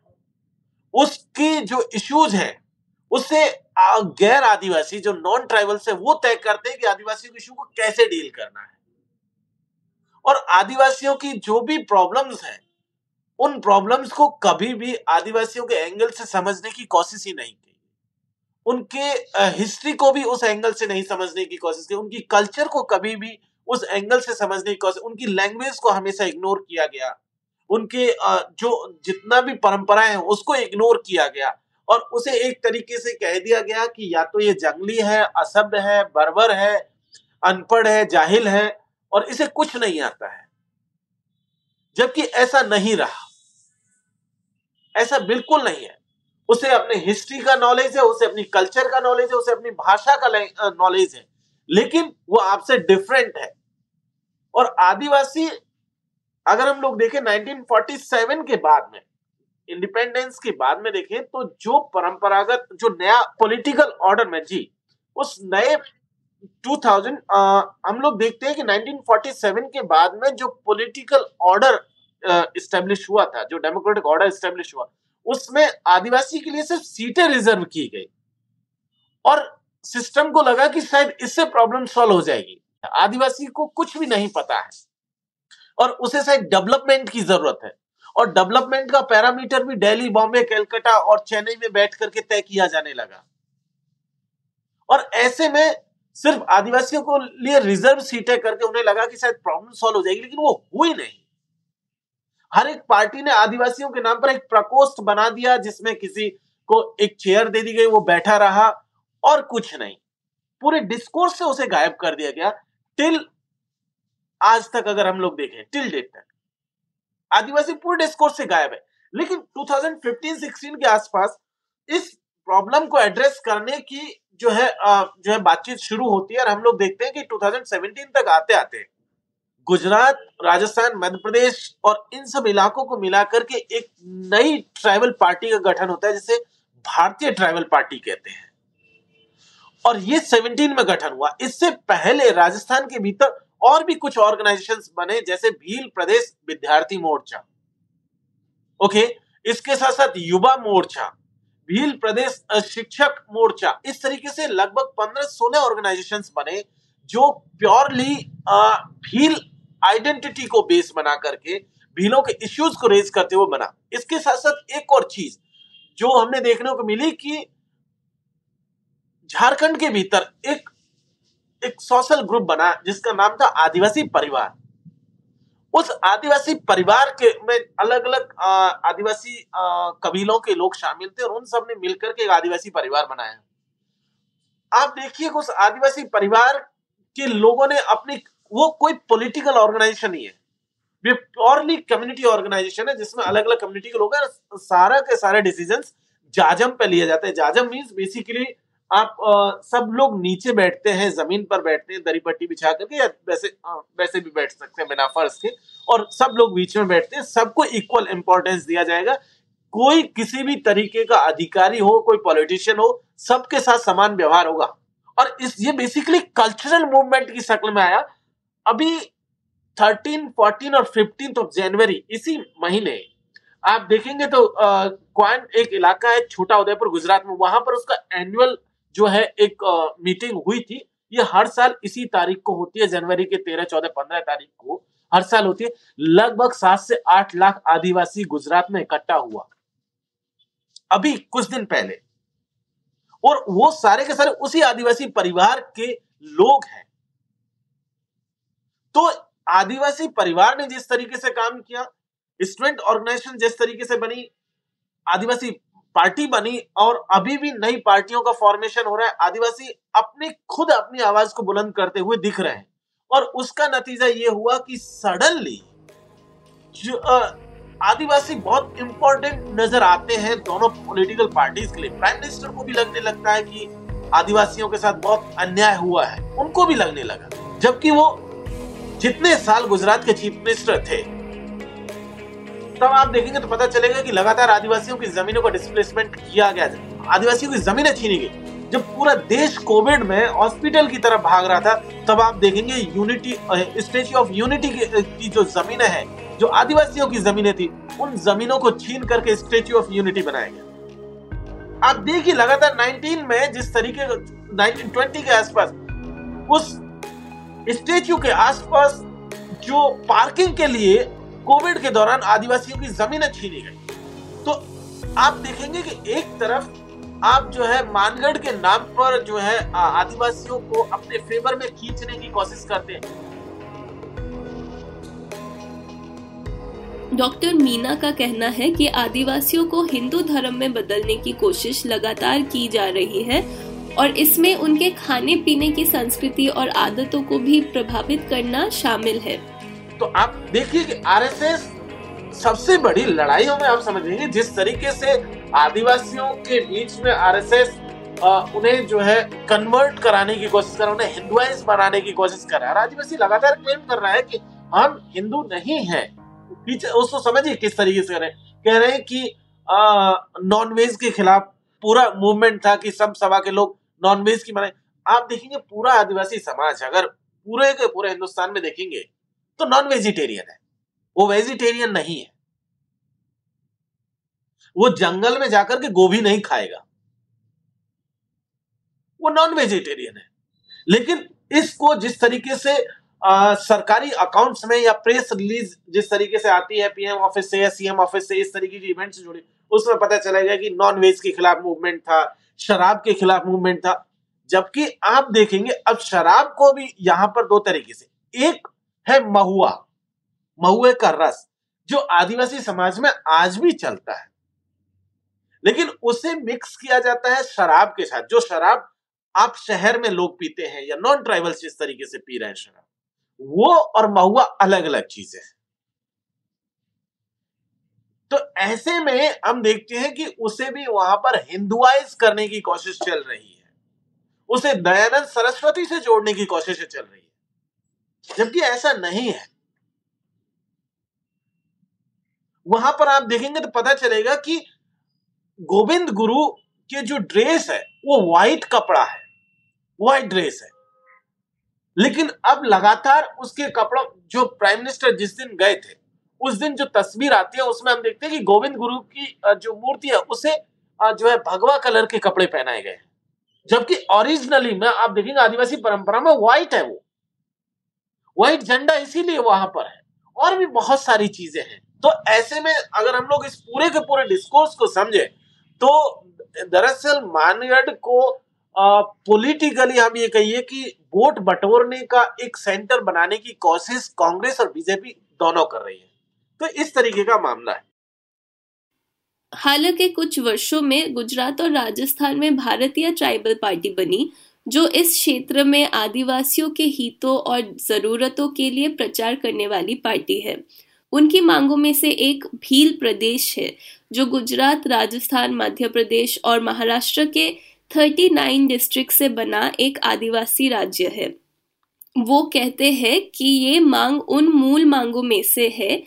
उसकी जो इश्यूज़ है, उससे गैर आदिवासी जो नॉन ट्राइबल से वो तय करते हैं कि आदिवासियों के इशू को कैसे डील करना है। और आदिवासियों की जो भी प्रॉब्लम्स हैं, उन प्रॉब्लम्स को कभी भी आदिवासियों के एंगल से समझने की कोशिश ही नहीं की। उनके हिस्ट्री को भी उस एंगल से नहीं समझने की कोशिश की, उनकी कल्चर को कभी भी उस एंगल से समझने की कोशिश, उनकी लैंग्वेज को हमेशा इग्नोर किया गया। उनके जो जितना भी परंपराएँ हैं, उसको इग्नोर किया गया। और उसे एक तरीके से कह दिया गया कि या तो ये जंगली है, असभ्य है, बर्बर है, अनपढ़ है, जाहिल है और इसे कुछ नहीं आता है। जबकि ऐसा नहीं रहा। ऐसा बिल्कुल नहीं है। उसे अपने हिस्ट्री का नॉलेज है, उसे अपनी कल्चर का नॉलेज है, उसे अपनी भाषा का नॉलेज है। लेकिन वो आपसे डिफरेंट है। और आदिवासी, अगर हम लोग देखें 1947 के बाद में इंडिपेंडेंस के बाद में देखें तो जो परंपरागत जो नया पॉलिटिकल ऑर्डर में जी उस नए 2000 आ, हम लोग देखते हैं कि 1947 के बाद में जो पॉलिटिकल ऑर्डर इस्टेब्लिश हुआ था जो डेमोक्रेटिक ऑर्डर इस्टेब्लिश हुआ उसमें आदिवासी के लिए सिर्फ़ सीटें रिज़र्व की गई। और सिस्टम को लगा कि शायद इससे प्रॉब्लम सॉल्व हो जाएगी। आदिवासी को कुछ भी नहीं पता है। और उसे शायद डेवलपमेंट की ज़रूरत है। और डेवलपमेंट का पैरामीटर भी दिल्ली, बॉम्बे कैलकाटा और चेन्नई में बैठ करके तय किया जाने लगा। और ऐसे में सिर्फ़ आदिवासियों को लिए रिज़र्व सीटें करके उन्हें लगा कि शायद प्रॉब्लम सॉल्व हो जाएगी, लेकिन वो हुई नहीं। हर एक पार्टी ने आदिवासियों के नाम पर एक प्रकोष्ठ बना दिया, जिसमें किसी को एक चेयर दे दी गई, वो बैठा रहा और कुछ नहीं। पूरे डिस्कोर्स से उसे गायब कर दिया गया। टिल आज तक अगर हम लोग देखें टिल डेट तक। आदिवासी पूरे डिस्कोर्स से गायब है। लेकिन 2015-16 के आसपास इस प्रॉब्लम को एड्रेस करने की जो है जो है बातचीत शुरू होती है और हम लोग देखते हैं कि 2017 तक आते आते गुजरात, राजस्थान, मध्य प्रदेश और इन सब इलाकों को मिलाकर के एक नई ट्राइबल पार्टी का गठन होता है, जिसे भारतीय ट्राइबल पार्टी कहते हैं। और ये 17 में गठन हुआ। इससे पहले राजस्थान के भीतर और भी कुछ ऑर्गेनाइजेशन बने, जैसे भील प्रदेश विद्यार्थी मोर्चा। ओके इसके साथ साथ युवा मोर्चा, भील प्रदेश शिक्षक मोर्चा, इस तरीके से लगभग 15-16 ऑर्गेनाइजेशंस बने, जो प्योरली भील आइडेंटिटी को बेस बना करके, भीलों के इश्यूज़ को रेज करते हुए बना। इसके साथ साथ एक और चीज़, जो हमने देखने को मिली कि झारखंड के भीतर एक एक सोशल ग्रुप बना जिसका नाम था आदिवासी परिवार। उस आदिवासी परिवार के में अलग अलग आदिवासी कबीलों के लोग शामिल थे और उन सबने मिलकर के एक आदिवासी परिवार बनाया। आप देखिए उस आदिवासी परिवार के लोगों ने अपनी, वो कोई पॉलिटिकल ऑर्गेनाइजेशन नहीं है। ये प्योरली कम्युनिटी ऑर्गेनाइजेशन है, जिसमें अलग अलग कम्युनिटी के लोग हैं सारा के सारे डिसीज़न जाजम पे लिए जाते हैं। जाजम मीन्स बेसिकली आप आ, सब लोग नीचे बैठते हैं ज़मीन पर बैठते हैं दरी पट्टी बिछा करके या वैसे आ, वैसे भी बैठ सकते हैं बिना फर्श के और सब लोग बीच में बैठते हैं सबको इक्वल इंपॉर्टेंस दिया जाएगा। कोई किसी भी तरीके का अधिकारी हो कोई पॉलिटिशियन हो सबके साथ समान व्यवहार होगा। और इस ये बेसिकली कल्चरल मूवमेंट की शक्ल में आया। अभी थर्टीन फोर्टीन और फिफ्टीन ऑफ़ जनवरी इसी महीने आप देखेंगे तो क्वान एक इलाका है छोटा उदयपुर गुजरात में वहाँ पर उसका एनुअल जो है एक मीटिंग हुई थी, ये हर साल इसी तारीख को होती है, जनवरी के तेरह, चौदह, पंद्रह तारीख को हर साल होती है। लगभग सात से आठ लाख आदिवासी गुजरात में इकट्ठा हुआ। अभी कुछ दिन पहले। और वो सारे के सारे उसी आदिवासी परिवार के लोग हैं। तो आदिवासी परिवार ने जिस तरीके से काम किया स्टूडेंट ऑर्गेनाइजेशन जिस तरीके से बनी, आदिवासी पार्टी बनी और अभी भी नई पार्टियों का फॉर्मेशन हो रहा है। आदिवासी अपनी, खुद अपनी आवाज़ को बुलंद करते हुए दिख रहे हैं। और उसका नतीजा ये हुआ कि सडनली आदिवासी बहुत इंपॉर्टेंट नज़र आते हैं दोनों पॉलिटिकल पार्टीज़ के लिए। प्राइम मिनिस्टर को भी लगने लगता है कि आदिवासियों के साथ बहुत अन्याय हुआ है। उनको भी लगने लगा। जबकि वो जितने साल गुजरात के चीफ मिनिस्टर थे तब आप देखेंगे तो पता चलेगा कि लगातार आदिवासियों की जमीनों का डिस्प्लेसमेंट किया गया आदिवासियों की जमीनें छीनी गई। जब पूरा देश कोविड में हॉस्पिटल की तरफ़ भाग रहा था, तब आप देखेंगे यूनिटी स्टेच्यू ऑफ़ यूनिटी की जो जमीनें हैं, जो आदिवासियों की जमीनें थी, उन जमीनों को छीन करके स्टेच्यू ऑफ़ यूनिटी बनाया गया। आप देखिए लगातार 19 में जिस तरीके 1920 के आसपास, उस स्टेच्यू के आसपास जो पार्किंग के लिए कोविड के दौरान आदिवासियों की जमीनें छीनी गई। तो आप देखेंगे कि एक तरफ़ आप जो है मानगढ़ के नाम पर जो है आदिवासियों को अपने फेवर में खींचने की कोशिश करते हैं। डॉक्टर मीना का कहना है कि आदिवासियों को हिंदू धर्म में बदलने की कोशिश लगातार की जा रही है और इसमें उनके खाने पीने की संस्कृति और आदतों को भी प्रभावित करना शामिल है। तो आप देखिए कि आरएसएस सबसे बड़ी लड़ाइयों में आप समझेंगे जिस तरीके से आदिवासियों के बीच में आरएसएस उन्हें जो है कन्वर्ट कराने की कोशिश कर रहा उन्हें हिंदुआइज बनाने की कोशिश कर रहा है। आदिवासी लगातार क्लेम कर रहा है कि हम हिंदू नहीं हैं। पीछे उसको समझिए किस तरीके से कह कह रहे हैं कि नॉन वेज के खिलाफ पूरा मूवमेंट था कि सब सभा के लोग नॉन वेज की माने आप देखेंगे पूरा आदिवासी समाज, अगर पूरे के पूरे हिंदुस्तान में देखेंगे तो नॉन वेजिटेरियन है। वो वेजिटेरियन नहीं है। वो जंगल में जाकर के गोभी नहीं खाएगा। वो नॉन वेजिटेरियन है। लेकिन इसको जिस तरीके से आ, सरकारी अकाउंट्स में या प्रेस रिलीज़ जिस तरीके से आती है पीएम ऑफ़िस से या सीएम ऑफ़िस से इस तरीके की इवेंट से जुड़ी उसमें पता चलेगा कि नॉन वेज के खिलाफ मूवमेंट था शराब के खिलाफ मूवमेंट था। जबकि आप देखेंगे अब शराब को भी यहाँ पर दो तरीके से एक है महुआ, महुए का रस, जो आदिवासी समाज में आज भी चलता है। लेकिन उसे मिक्स किया जाता है शराब के साथ, जो शराब आप शहर में लोग पीते हैं या नॉन ट्राइबल्स जिस तरीके से पी रहे हैं शराब, वो और महुआ अलग अलग चीज़ें हैं। तो ऐसे में हम देखते हैं कि उसे भी वहाँ पर हिंदुआइज करने की कोशिश चल रही है। उसे दयानंद सरस्वती से जोड़ने की कोशिश चल रही है। जबकि ऐसा नहीं है। वहाँ पर आप देखेंगे तो पता चलेगा कि गोविंद गुरु के जो ड्रेस है, वो व्हाइट कपड़ा है। व्हाइट ड्रेस है। लेकिन अब लगातार उसके कपड़ा, जो प्राइम मिनिस्टर जिस दिन गए थे, उस दिन जो तस्वीर आती है, उसमें हम देखते हैं कि गोविंद गुरु की जो मूर्ति है, उसे जो है भगवा कलर के कपड़े पहनाए गए हैं। जबकि ओरिजिनली में आप देखेंगे आदिवासी परंपरा में व्हाइट है वो। व्हाइट झंडा इसीलिए वहाँ पर है। और भी बहुत सारी चीज़ें हैं। तो ऐसे में अगर हम लोग इस पूरे के पूरे डिस्कोर्स को समझे तो दरअसल मानगढ़ को पॉलिटिकली हम ये कहिए कि वोट बटोरने का एक सेंटर बनाने की कोशिश कांग्रेस और बीजेपी दोनों कर रही है। तो इस तरीके का मामला है। हालाँकि कुछ वर्षों में गुजरात और राजस्थान में भारतीय ट्राइबल पार्टी बनी। जो इस क्षेत्र में आदिवासियों के हितों और जरूरतों के लिए प्रचार करने वाली पार्टी है। उनकी मांगों में से एक भील प्रदेश है, जो गुजरात, राजस्थान, मध्य प्रदेश और महाराष्ट्र के 39 डिस्ट्रिक्ट से बना एक आदिवासी राज्य है। वो कहते हैं कि ये मांग उन मूल मांगों में से है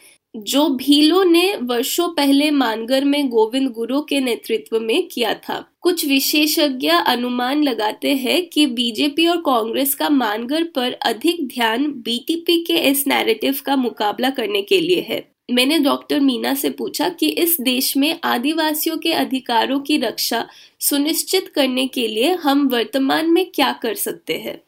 जो भीलों ने वर्षों पहले मानगर में गोविंद गुरु के नेतृत्व में किया था। कुछ विशेषज्ञ अनुमान लगाते हैं कि बीजेपी और कांग्रेस का मानगर पर अधिक ध्यान बीटीपी के इस नैरेटिव का मुकाबला करने के लिए है। मैंने डॉक्टर मीना से पूछा कि इस देश में आदिवासियों के अधिकारों की रक्षा सुनिश्चित करने के लिए हम वर्तमान में क्या कर सकते हैं।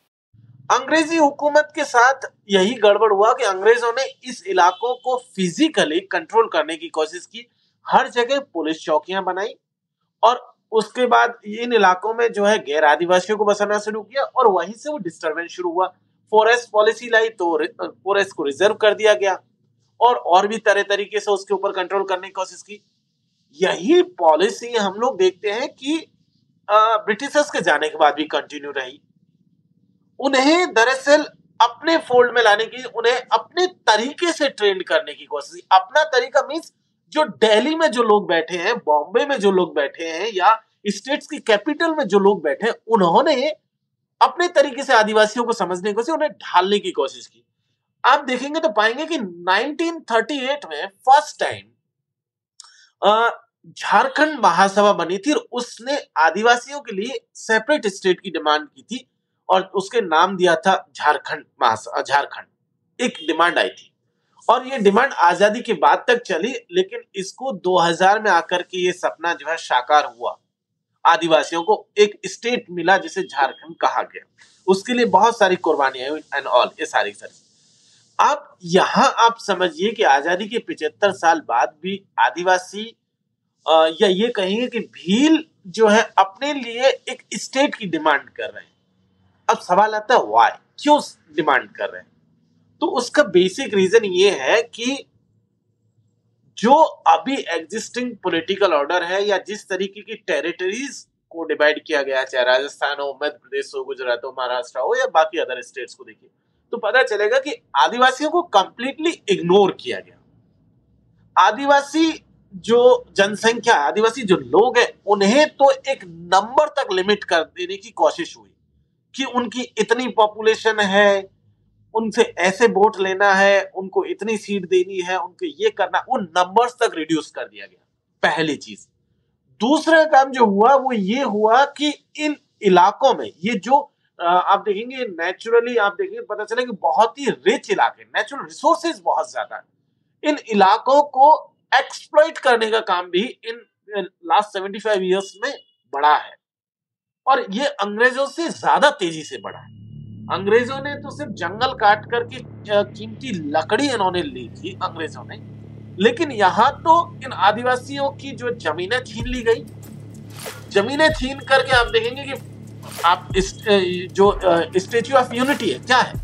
अंग्रेज़ी हुकूमत के साथ यही गड़बड़ हुआ कि अंग्रेज़ों ने इस इलाकों को फिजिकली कंट्रोल करने की कोशिश की। हर जगह पुलिस चौकियाँ बनाई और उसके बाद इन इलाकों में जो है गैर आदिवासियों को बसाना शुरू किया और वहीं से वो डिस्टर्बेंस शुरू हुआ। फॉरेस्ट पॉलिसी लाई तो फॉरेस्ट को रिज़र्व कर दिया गया और और भी तरह तरीके से उसके ऊपर कंट्रोल करने की कोशिश की। यही पॉलिसी हम लोग देखते हैं कि ब्रिटिशर्स के जाने के बाद भी कंटिन्यू रही। उन्हें दरअसल अपने फोल्ड में लाने की, उन्हें अपने तरीके से ट्रेंड करने की कोशिश, अपना तरीका मीन्स जो दिल्ली में जो लोग बैठे हैं बॉम्बे में जो लोग बैठे हैं या स्टेट्स की कैपिटल में जो लोग बैठे हैं, उन्होंने अपने तरीके से आदिवासियों को समझने को से उन्हें ढालने की कोशिश की। आप देखेंगे तो पाएँगे कि 1938 में फ़र्स्ट टाइम झारखंड महासभा बनी थी और उसने आदिवासियों के लिए सेपरेट स्टेट की डिमांड की थी। और उसके नाम दिया था झारखंड झारखंड। एक डिमांड आई थी। और ये डिमांड आज़ादी के बाद तक चली, लेकिन इसको 2000 में आकर के ये सपना जो है साकार हुआ। आदिवासियों को एक स्टेट मिला जिसे झारखंड कहा गया। उसके लिए बहुत सारी कुर्बानियाँ हुई एंड ऑल ये सारी सारी। अब यहाँ आप समझिए कि आज़ादी के पिछहत्तर साल बाद भी आदिवासी या ये कहेंगे कि भील जो है अपने लिए एक स्टेट की डिमांड कर रहे हैं। अब सवाल आता है वाई क्यों डिमांड कर रहे हैं? तो उसका बेसिक रीजन ये है कि जो अभी एग्जिस्टिंग पॉलिटिकल ऑर्डर है या जिस तरीके की टेरिटरीज को डिवाइड किया गया चाहे राजस्थान हो, मध्य प्रदेश हो, गुजरात हो, महाराष्ट्र हो या बाकी अदर स्टेट्स को देखिए तो पता चलेगा कि आदिवासियों को कंप्लीटली इग्नोर किया गया। आदिवासी जो जनसंख्या आदिवासी जो लोग हैं, उन्हें तो एक नंबर तक लिमिट कर देने की कोशिश हुई। कि उनकी इतनी पॉपुलेशन है, उनसे ऐसे वोट लेना है, उनको इतनी सीट देनी है, उनको ये करना, वो नंबर्स तक रिड्यूस कर दिया गया, पहली चीज़। दूसरा काम जो हुआ, वो ये हुआ कि इन इलाकों में, ये जो आप देखेंगे नेचुरली आप देखेंगे, पता चले कि बहुत ही रिच इलाके नेचुरल रिसोर्सेज बहुत ज़्यादा है। इन इलाकों को एक्सप्लॉइट करने का काम भी इन लास्ट सेवेंटी फाइव ईयर्स में बड़ा है। और ये अंग्रेज़ों से ज़्यादा तेज़ी से बढ़ा है। अंग्रेज़ों ने तो सिर्फ़ जंगल काट करके कीमती लकड़ी इन्होंने ली थी, अंग्रेज़ों ने। लेकिन यहाँ तो इन आदिवासियों की जो जमीनें छीन ली गई, जमीनें छीन करके आप देखेंगे कि आप इस जो स्टेच्यू ऑफ़ यूनिटी है, क्या है?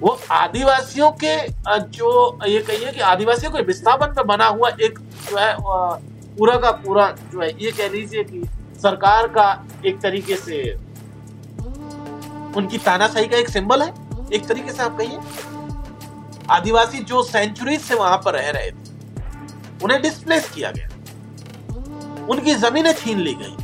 वो आदिवासियों के जो, ये कहिए कि आदिवासियों के विस्थापन पे बना हुआ एक जो है पूरा का पूरा जो है, ये कह लीजिए कि सरकार का एक तरीके से उनकी तानाशाही का एक सिंबल है। एक तरीके से आप कहिए। आदिवासी जो सेंचुरीज से वहाँ पर रह रहे थे, उन्हें डिस्प्लेस किया गया। उनकी जमीनें छीन ली गई।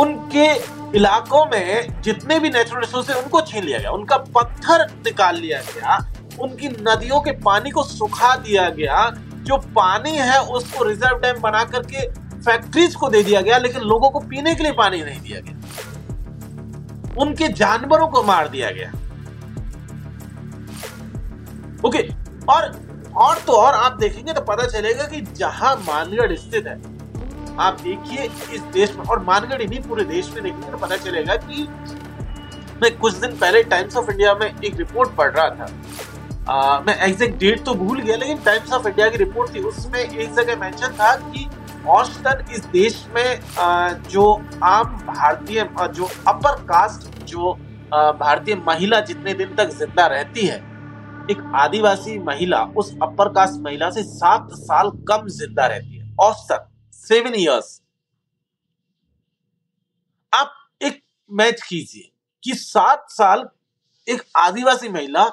उनके इलाकों में जितने भी नेचुरल रिसोर्स है, उनको छीन लिया गया। उनका पत्थर निकाल लिया गया। उनकी नदियों के पानी को सुखा दिया गया। जो पानी है, उसको रिज़र्व डैम बना करके फैक्ट्रीज को दे दिया गया लेकिन लोगों को पीने के लिए पानी नहीं दिया गया। उनके जानवरों को मार दिया गया। ओके और और तो और आप देखेंगे तो पता चलेगा कि जहाँ मानगढ़ स्थित है आप देखिए इस देश में और मानगढ़ नहीं पूरे देश में देखेंगे तो पता चलेगा कि मैं कुछ दिन पहले टाइम्स ऑफ़ इंडिया में एक रिपोर्ट पढ़ रहा था। आ, मैं एग्जैक्ट डेट तो भूल गया लेकिन टाइम्स ऑफ़ इंडिया की रिपोर्ट थी उसमें एक जगह मेंशन था कि औसतन इस देश में जो आम भारतीय जो अपर कास्ट जो भारतीय महिला जितने दिन तक ज़िंदा रहती है, एक आदिवासी महिला, उस अपर कास्ट महिला से सात साल कम ज़िंदा रहती है। औसतन सेवन इयर्स आप एक मैच कीजिए कि सात साल एक आदिवासी महिला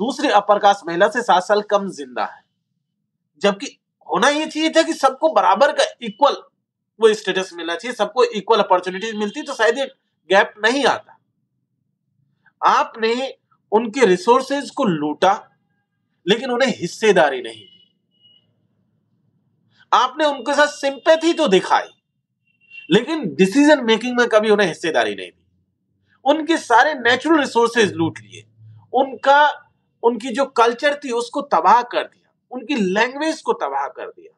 दूसरी अपर कास्ट महिला से सात साल कम ज़िंदा है, जबकि होना ये चाहिए था कि सबको बराबर का इक्वल वो स्टेटस मिलना चाहिए, सबको इक्वल अपॉर्चुनिटीज़ मिलती तो शायद ये गैप नहीं आता। आपने उनके रिसोर्सेज को लूटा, लेकिन उन्हें हिस्सेदारी नहीं दी। आपने उनके साथ सिंपैथी तो दिखाई, लेकिन डिसीज़न मेकिंग में कभी उन्हें हिस्सेदारी नहीं दी। उनके सारे नेचुरल रिसोर्सेज लूट लिए। उनका, उनकी जो कल्चर थी, उसको तबाह कर दिया। उनकी लैंग्वेज को तबाह कर दिया।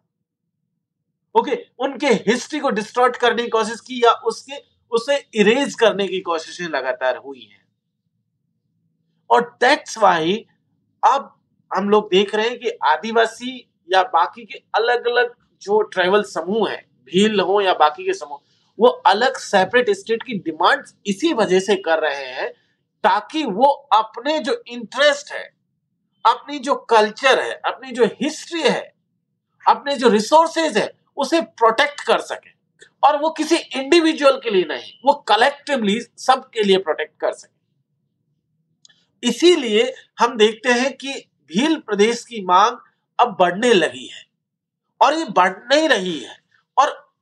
ओके okay, उनके हिस्ट्री को डिस्ट्रॉट करने की कोशिश की या उसके उसे इरेज करने की कोशिशें लगातार हुई हैं। और दैट्स वाई अब हम लोग देख रहे हैं कि आदिवासी या बाकी के अलग अलग जो ट्राइबल समूह हैं भील हो या बाकी के समूह वो अलग सेपरेट स्टेट की डिमांड इसी वजह से कर रहे हैं ताकि वो अपने जो इंटरेस्ट है अपनी जो कल्चर है, अपनी जो हिस्ट्री है, अपने जो रिसोर्सेज है, उसे प्रोटेक्ट कर सके। और वो किसी इंडिविजुअल के लिए नहीं, वो कलेक्टिवली सबके लिए प्रोटेक्ट कर सके। इसीलिए हम देखते हैं कि भील प्रदेश की मांग अब बढ़ने लगी है। और ये बढ़ नहीं रही है। और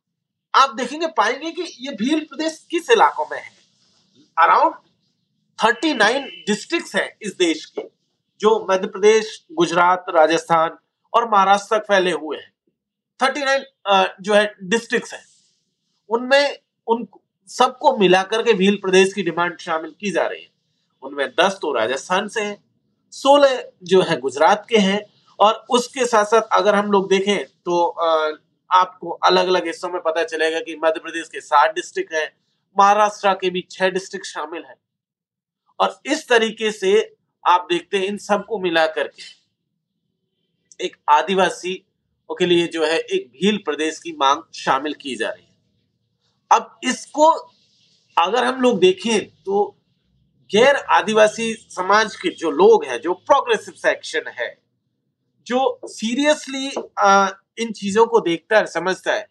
आप देखेंगे, पाएँगे कि ये भील प्रदेश किस इलाकों में है? अराउंड 39 डिस्ट्रिक्ट्स हैं इस देश की। जो मध्य प्रदेश, गुजरात, राजस्थान और महाराष्ट्र तक फैले हुए हैं। थर्टी नाइन जो है डिस्ट्रिक्ट है। उनमें उन, सबको मिलाकर के भील प्रदेश की डिमांड शामिल की जा रही है। उनमें दस तो राजस्थान से है, सोलह जो है, गुजरात के हैं और उसके साथ साथ अगर हम लोग देखें तो आपको अलग अलग हिस्सों में पता चलेगा कि मध्य प्रदेश के सात डिस्ट्रिक्ट है, महाराष्ट्र के भी छह डिस्ट्रिक्ट शामिल है। और इस तरीके से आप देखते हैं इन सबको मिला करके। एक आदिवासी के लिए जो है, एक भील प्रदेश की मांग शामिल की जा रही है। अब इसको अगर हम लोग देखें तो गैर आदिवासी समाज के जो लोग हैं, जो प्रोग्रेसिव सेक्शन है, जो सीरियसली इन चीज़ों को देखता है, समझता है,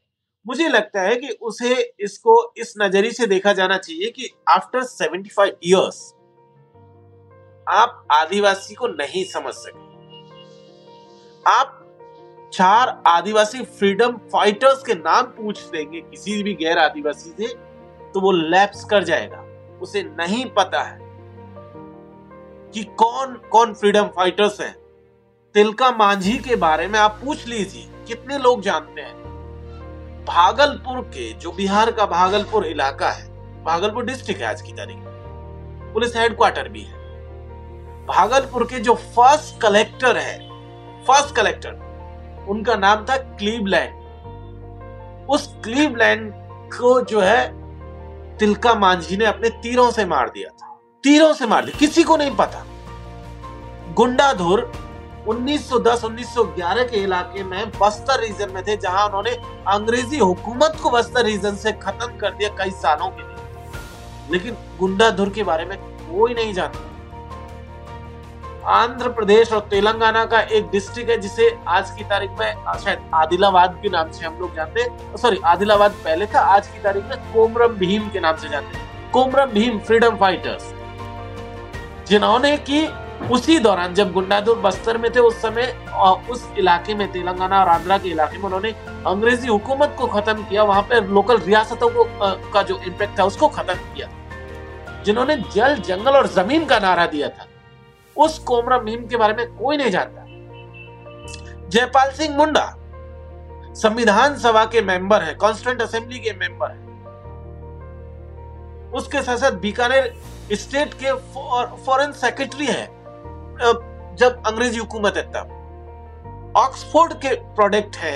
मुझे लगता है कि उसे इसको इस नज़रिए से देखा जाना चाहिए कि आफ्टर 75 इयर्स आप आदिवासी को नहीं समझ सके। आप चार आदिवासी फ्रीडम फाइटर्स के नाम पूछ देंगे किसी भी गैर आदिवासी से तो वो लैप्स कर जाएगा। उसे नहीं पता है कि कौन कौन फ्रीडम फाइटर्स हैं। तिलका मांझी के बारे में आप पूछ लीजिए, कितने लोग जानते हैं? भागलपुर के, जो बिहार का भागलपुर इलाका है, भागलपुर डिस्ट्रिक्ट है आज की तारीख पुलिस हेडक्वार्टर भी है। भागलपुर के जो फ़र्स्ट कलेक्टर है फ़र्स्ट कलेक्टर उनका नाम था क्लीवलैंड उस क्लीवलैंड को जो है, तिलका मांझी ने अपने तीरों से मार दिया था। तीरों से मार दिया। किसी को नहीं पता। गुंडाधुर 1910-1911 के इलाके में बस्तर रीजन में थे, जहाँ उन्होंने अंग्रेज़ी हुकूमत को बस्तर रीजन से खत्म कर दिया कई सालों के लिए। लेकिन गुंडाधुर के बारे में कोई नहीं जानता। आंध्र प्रदेश और तेलंगाना का एक डिस्ट्रिक्ट है जिसे आज की तारीख में शायद आदिलाबाद के नाम से हम लोग जानते हैं। सॉरी आदिलाबाद पहले था, आज की तारीख में कोमरम भीम के नाम से जानते हैं। कोमरम भीम फ्रीडम फाइटर्स जिन्होंने की उसी दौरान जब गुंडादुर बस्तर में थे, उस समय उस इलाके में, तेलंगाना और आंध्रा के इलाके में उन्होंने अंग्रेज़ी हुकूमत को खत्म किया। वहाँ पर लोकल रियासतों को का जो इम्पैक्ट था, उसको खत्म किया। जिन्होंने जल, जंगल और ज़मीन का नारा दिया था। उस कोमरा मीम के बारे में कोई नहीं जानता। जयपाल सिंह मुंडा, संविधान सभा के मेंबर है कॉन्स्टिट्यूंट असेंबली के मेंबर है। उसके साथ साथ बीकानेर स्टेट के फॉरेन सेक्रेटरी है जब अंग्रेज़ी हुकूमत है तब। ऑक्सफोर्ड के प्रोडक्ट है।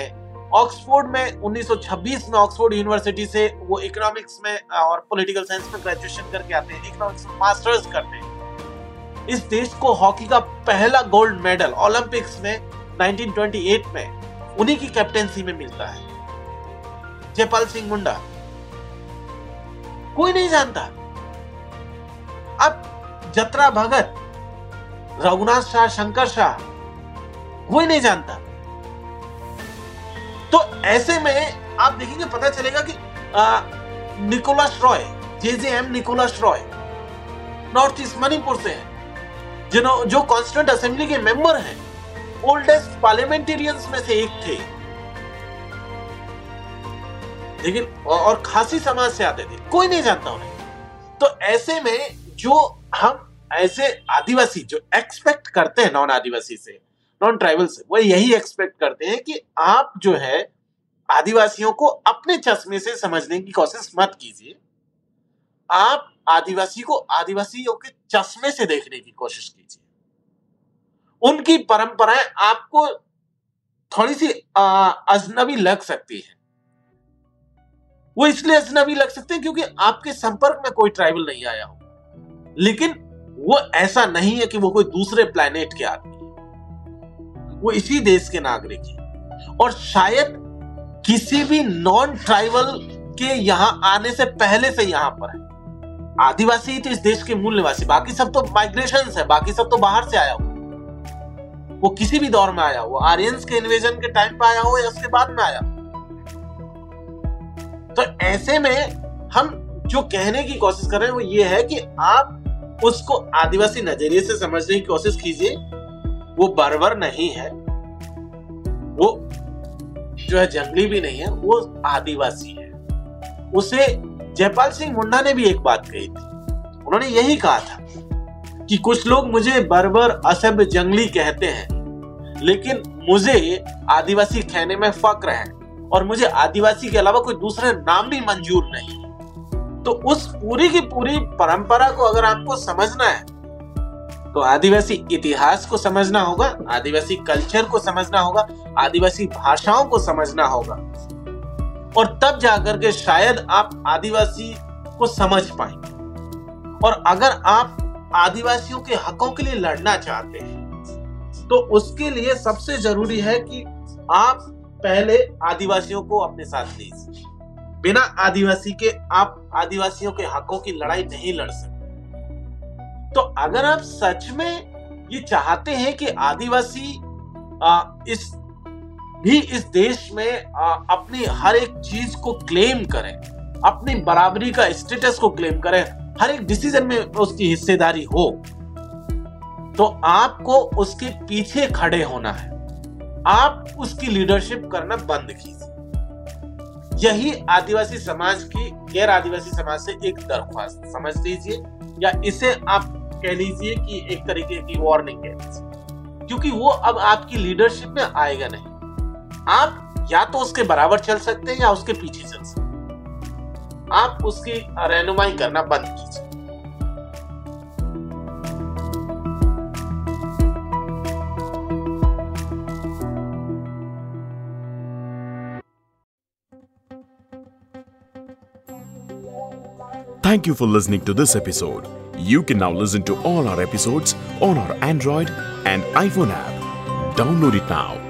ऑक्सफोर्ड में 1926 में ऑक्सफोर्ड यूनिवर्सिटी से वो इकोनॉमिक्स में और पॉलिटिकल साइंस में ग्रेजुएशन करके आते हैं। इकोनॉमिक्स मास्टर्स करते हैं। इस देश को हॉकी का पहला गोल्ड मेडल ओलंपिक्स में 1928 में उन्हीं की कैप्टेंसी में मिलता है। जयपाल सिंह मुंडा। कोई नहीं जानता। अब जत्रा भगत, रघुनाथ शाह, शंकर शाह, कोई नहीं जानता। तो ऐसे में आप देखेंगे, पता चलेगा कि Nicholas Roy J J M Nicholas Roy, north east Manipur से है। जिन्हों जो कॉन्स्टिट्यूंट असेंबली के मेंबर हैं ओल्डेस्ट पार्लियामेंटेरियंस में से एक थे। लेकिन और खासी समाज से आते थे। कोई नहीं जानता उन्हें। तो ऐसे में जो हम ऐसे आदिवासी, जो एक्सपेक्ट करते हैं नॉन आदिवासी से नॉन ट्राइबल से, वो यही एक्सपेक्ट करते हैं कि आप जो है, आदिवासियों को अपने चश्मे से समझने की कोशिश मत कीजिए। आप आदिवासी को आदिवासियों के चश्मे से देखने की कोशिश कीजिए। उनकी परंपराएँ आपको थोड़ी सी अजनबी लग सकती है। वो इसलिए अजनबी लग सकते हैं क्योंकि आपके संपर्क में कोई ट्राइबल नहीं आया हो लेकिन वो ऐसा नहीं है कि वो कोई दूसरे प्लेनेट के आदमी वो इसी देश के नागरिक है। और शायद किसी भी नॉन ट्राइबल के यहाँ आने से पहले से यहाँ पर है। आदिवासी ही तो इस देश के मूल निवासी बाकी सब तो माइग्रेशन है, बाकी सब तो बाहर से आया हुआ। वो किसी भी दौर में आया हो आर्यंस के इन्वेजन के टाइम पे आया हो या उसके बाद में आया तो ऐसे में हम जो कहने की कोशिश कर रहे हैं वो ये है कि आप उसको आदिवासी नज़रिए से समझने की कोशिश कीजिए। वो बर्बर नहीं है। वो जो है जंगली भी नहीं है, वो आदिवासी है। उसे जयपाल सिंह मुंडा ने भी एक बात कही थी। उन्होंने यही कहा था कि कुछ लोग मुझे बर्बर असभ्य जंगली कहते हैं, लेकिन मुझे आदिवासी कहने में फक्र है और मुझे आदिवासी के अलावा कोई दूसरे नाम भी मंजूर नहीं। तो उस पूरी की पूरी परंपरा को अगर आपको समझना है तो आदिवासी इतिहास को समझना होगा, आदिवासी कल्चर को समझना होगा, आदिवासी भाषाओं को समझना होगा। और तब जाकर के शायद आप आदिवासी को समझ पाएँगे। और अगर आप आदिवासियों के हकों के लिए लड़ना चाहते हैं तो उसके लिए सबसे ज़रूरी है कि आप पहले आदिवासियों को अपने साथ लीजिए। बिना आदिवासी के आप आदिवासियों के हकों की लड़ाई नहीं लड़ सकते। तो अगर आप सच में ये चाहते हैं कि आदिवासी आ, इस भी इस देश में अपनी हर एक चीज़ को क्लेम करें, अपनी बराबरी का स्टेटस को क्लेम करें, हर एक डिसीज़न में उसकी हिस्सेदारी हो तो आपको उसके पीछे खड़े होना है। आप उसकी लीडरशिप करना बंद कीजिए। यही आदिवासी समाज की, गैर आदिवासी समाज से एक दरख्वास्त, समझ लीजिए, या इसे आप कह लीजिए कि एक तरीके की वार्निंग लीजिए क्योंकि वो अब आपकी लीडरशिप में आएगा नहीं। आप या तो उसके बराबर चल सकते हैं या उसके पीछे चल सकते हैं आप उसकी रहनुमाई करना बंद कीजिए Thank you for listening to this episode. You can now listen to all our episodes on our Android and iPhone app. Download it now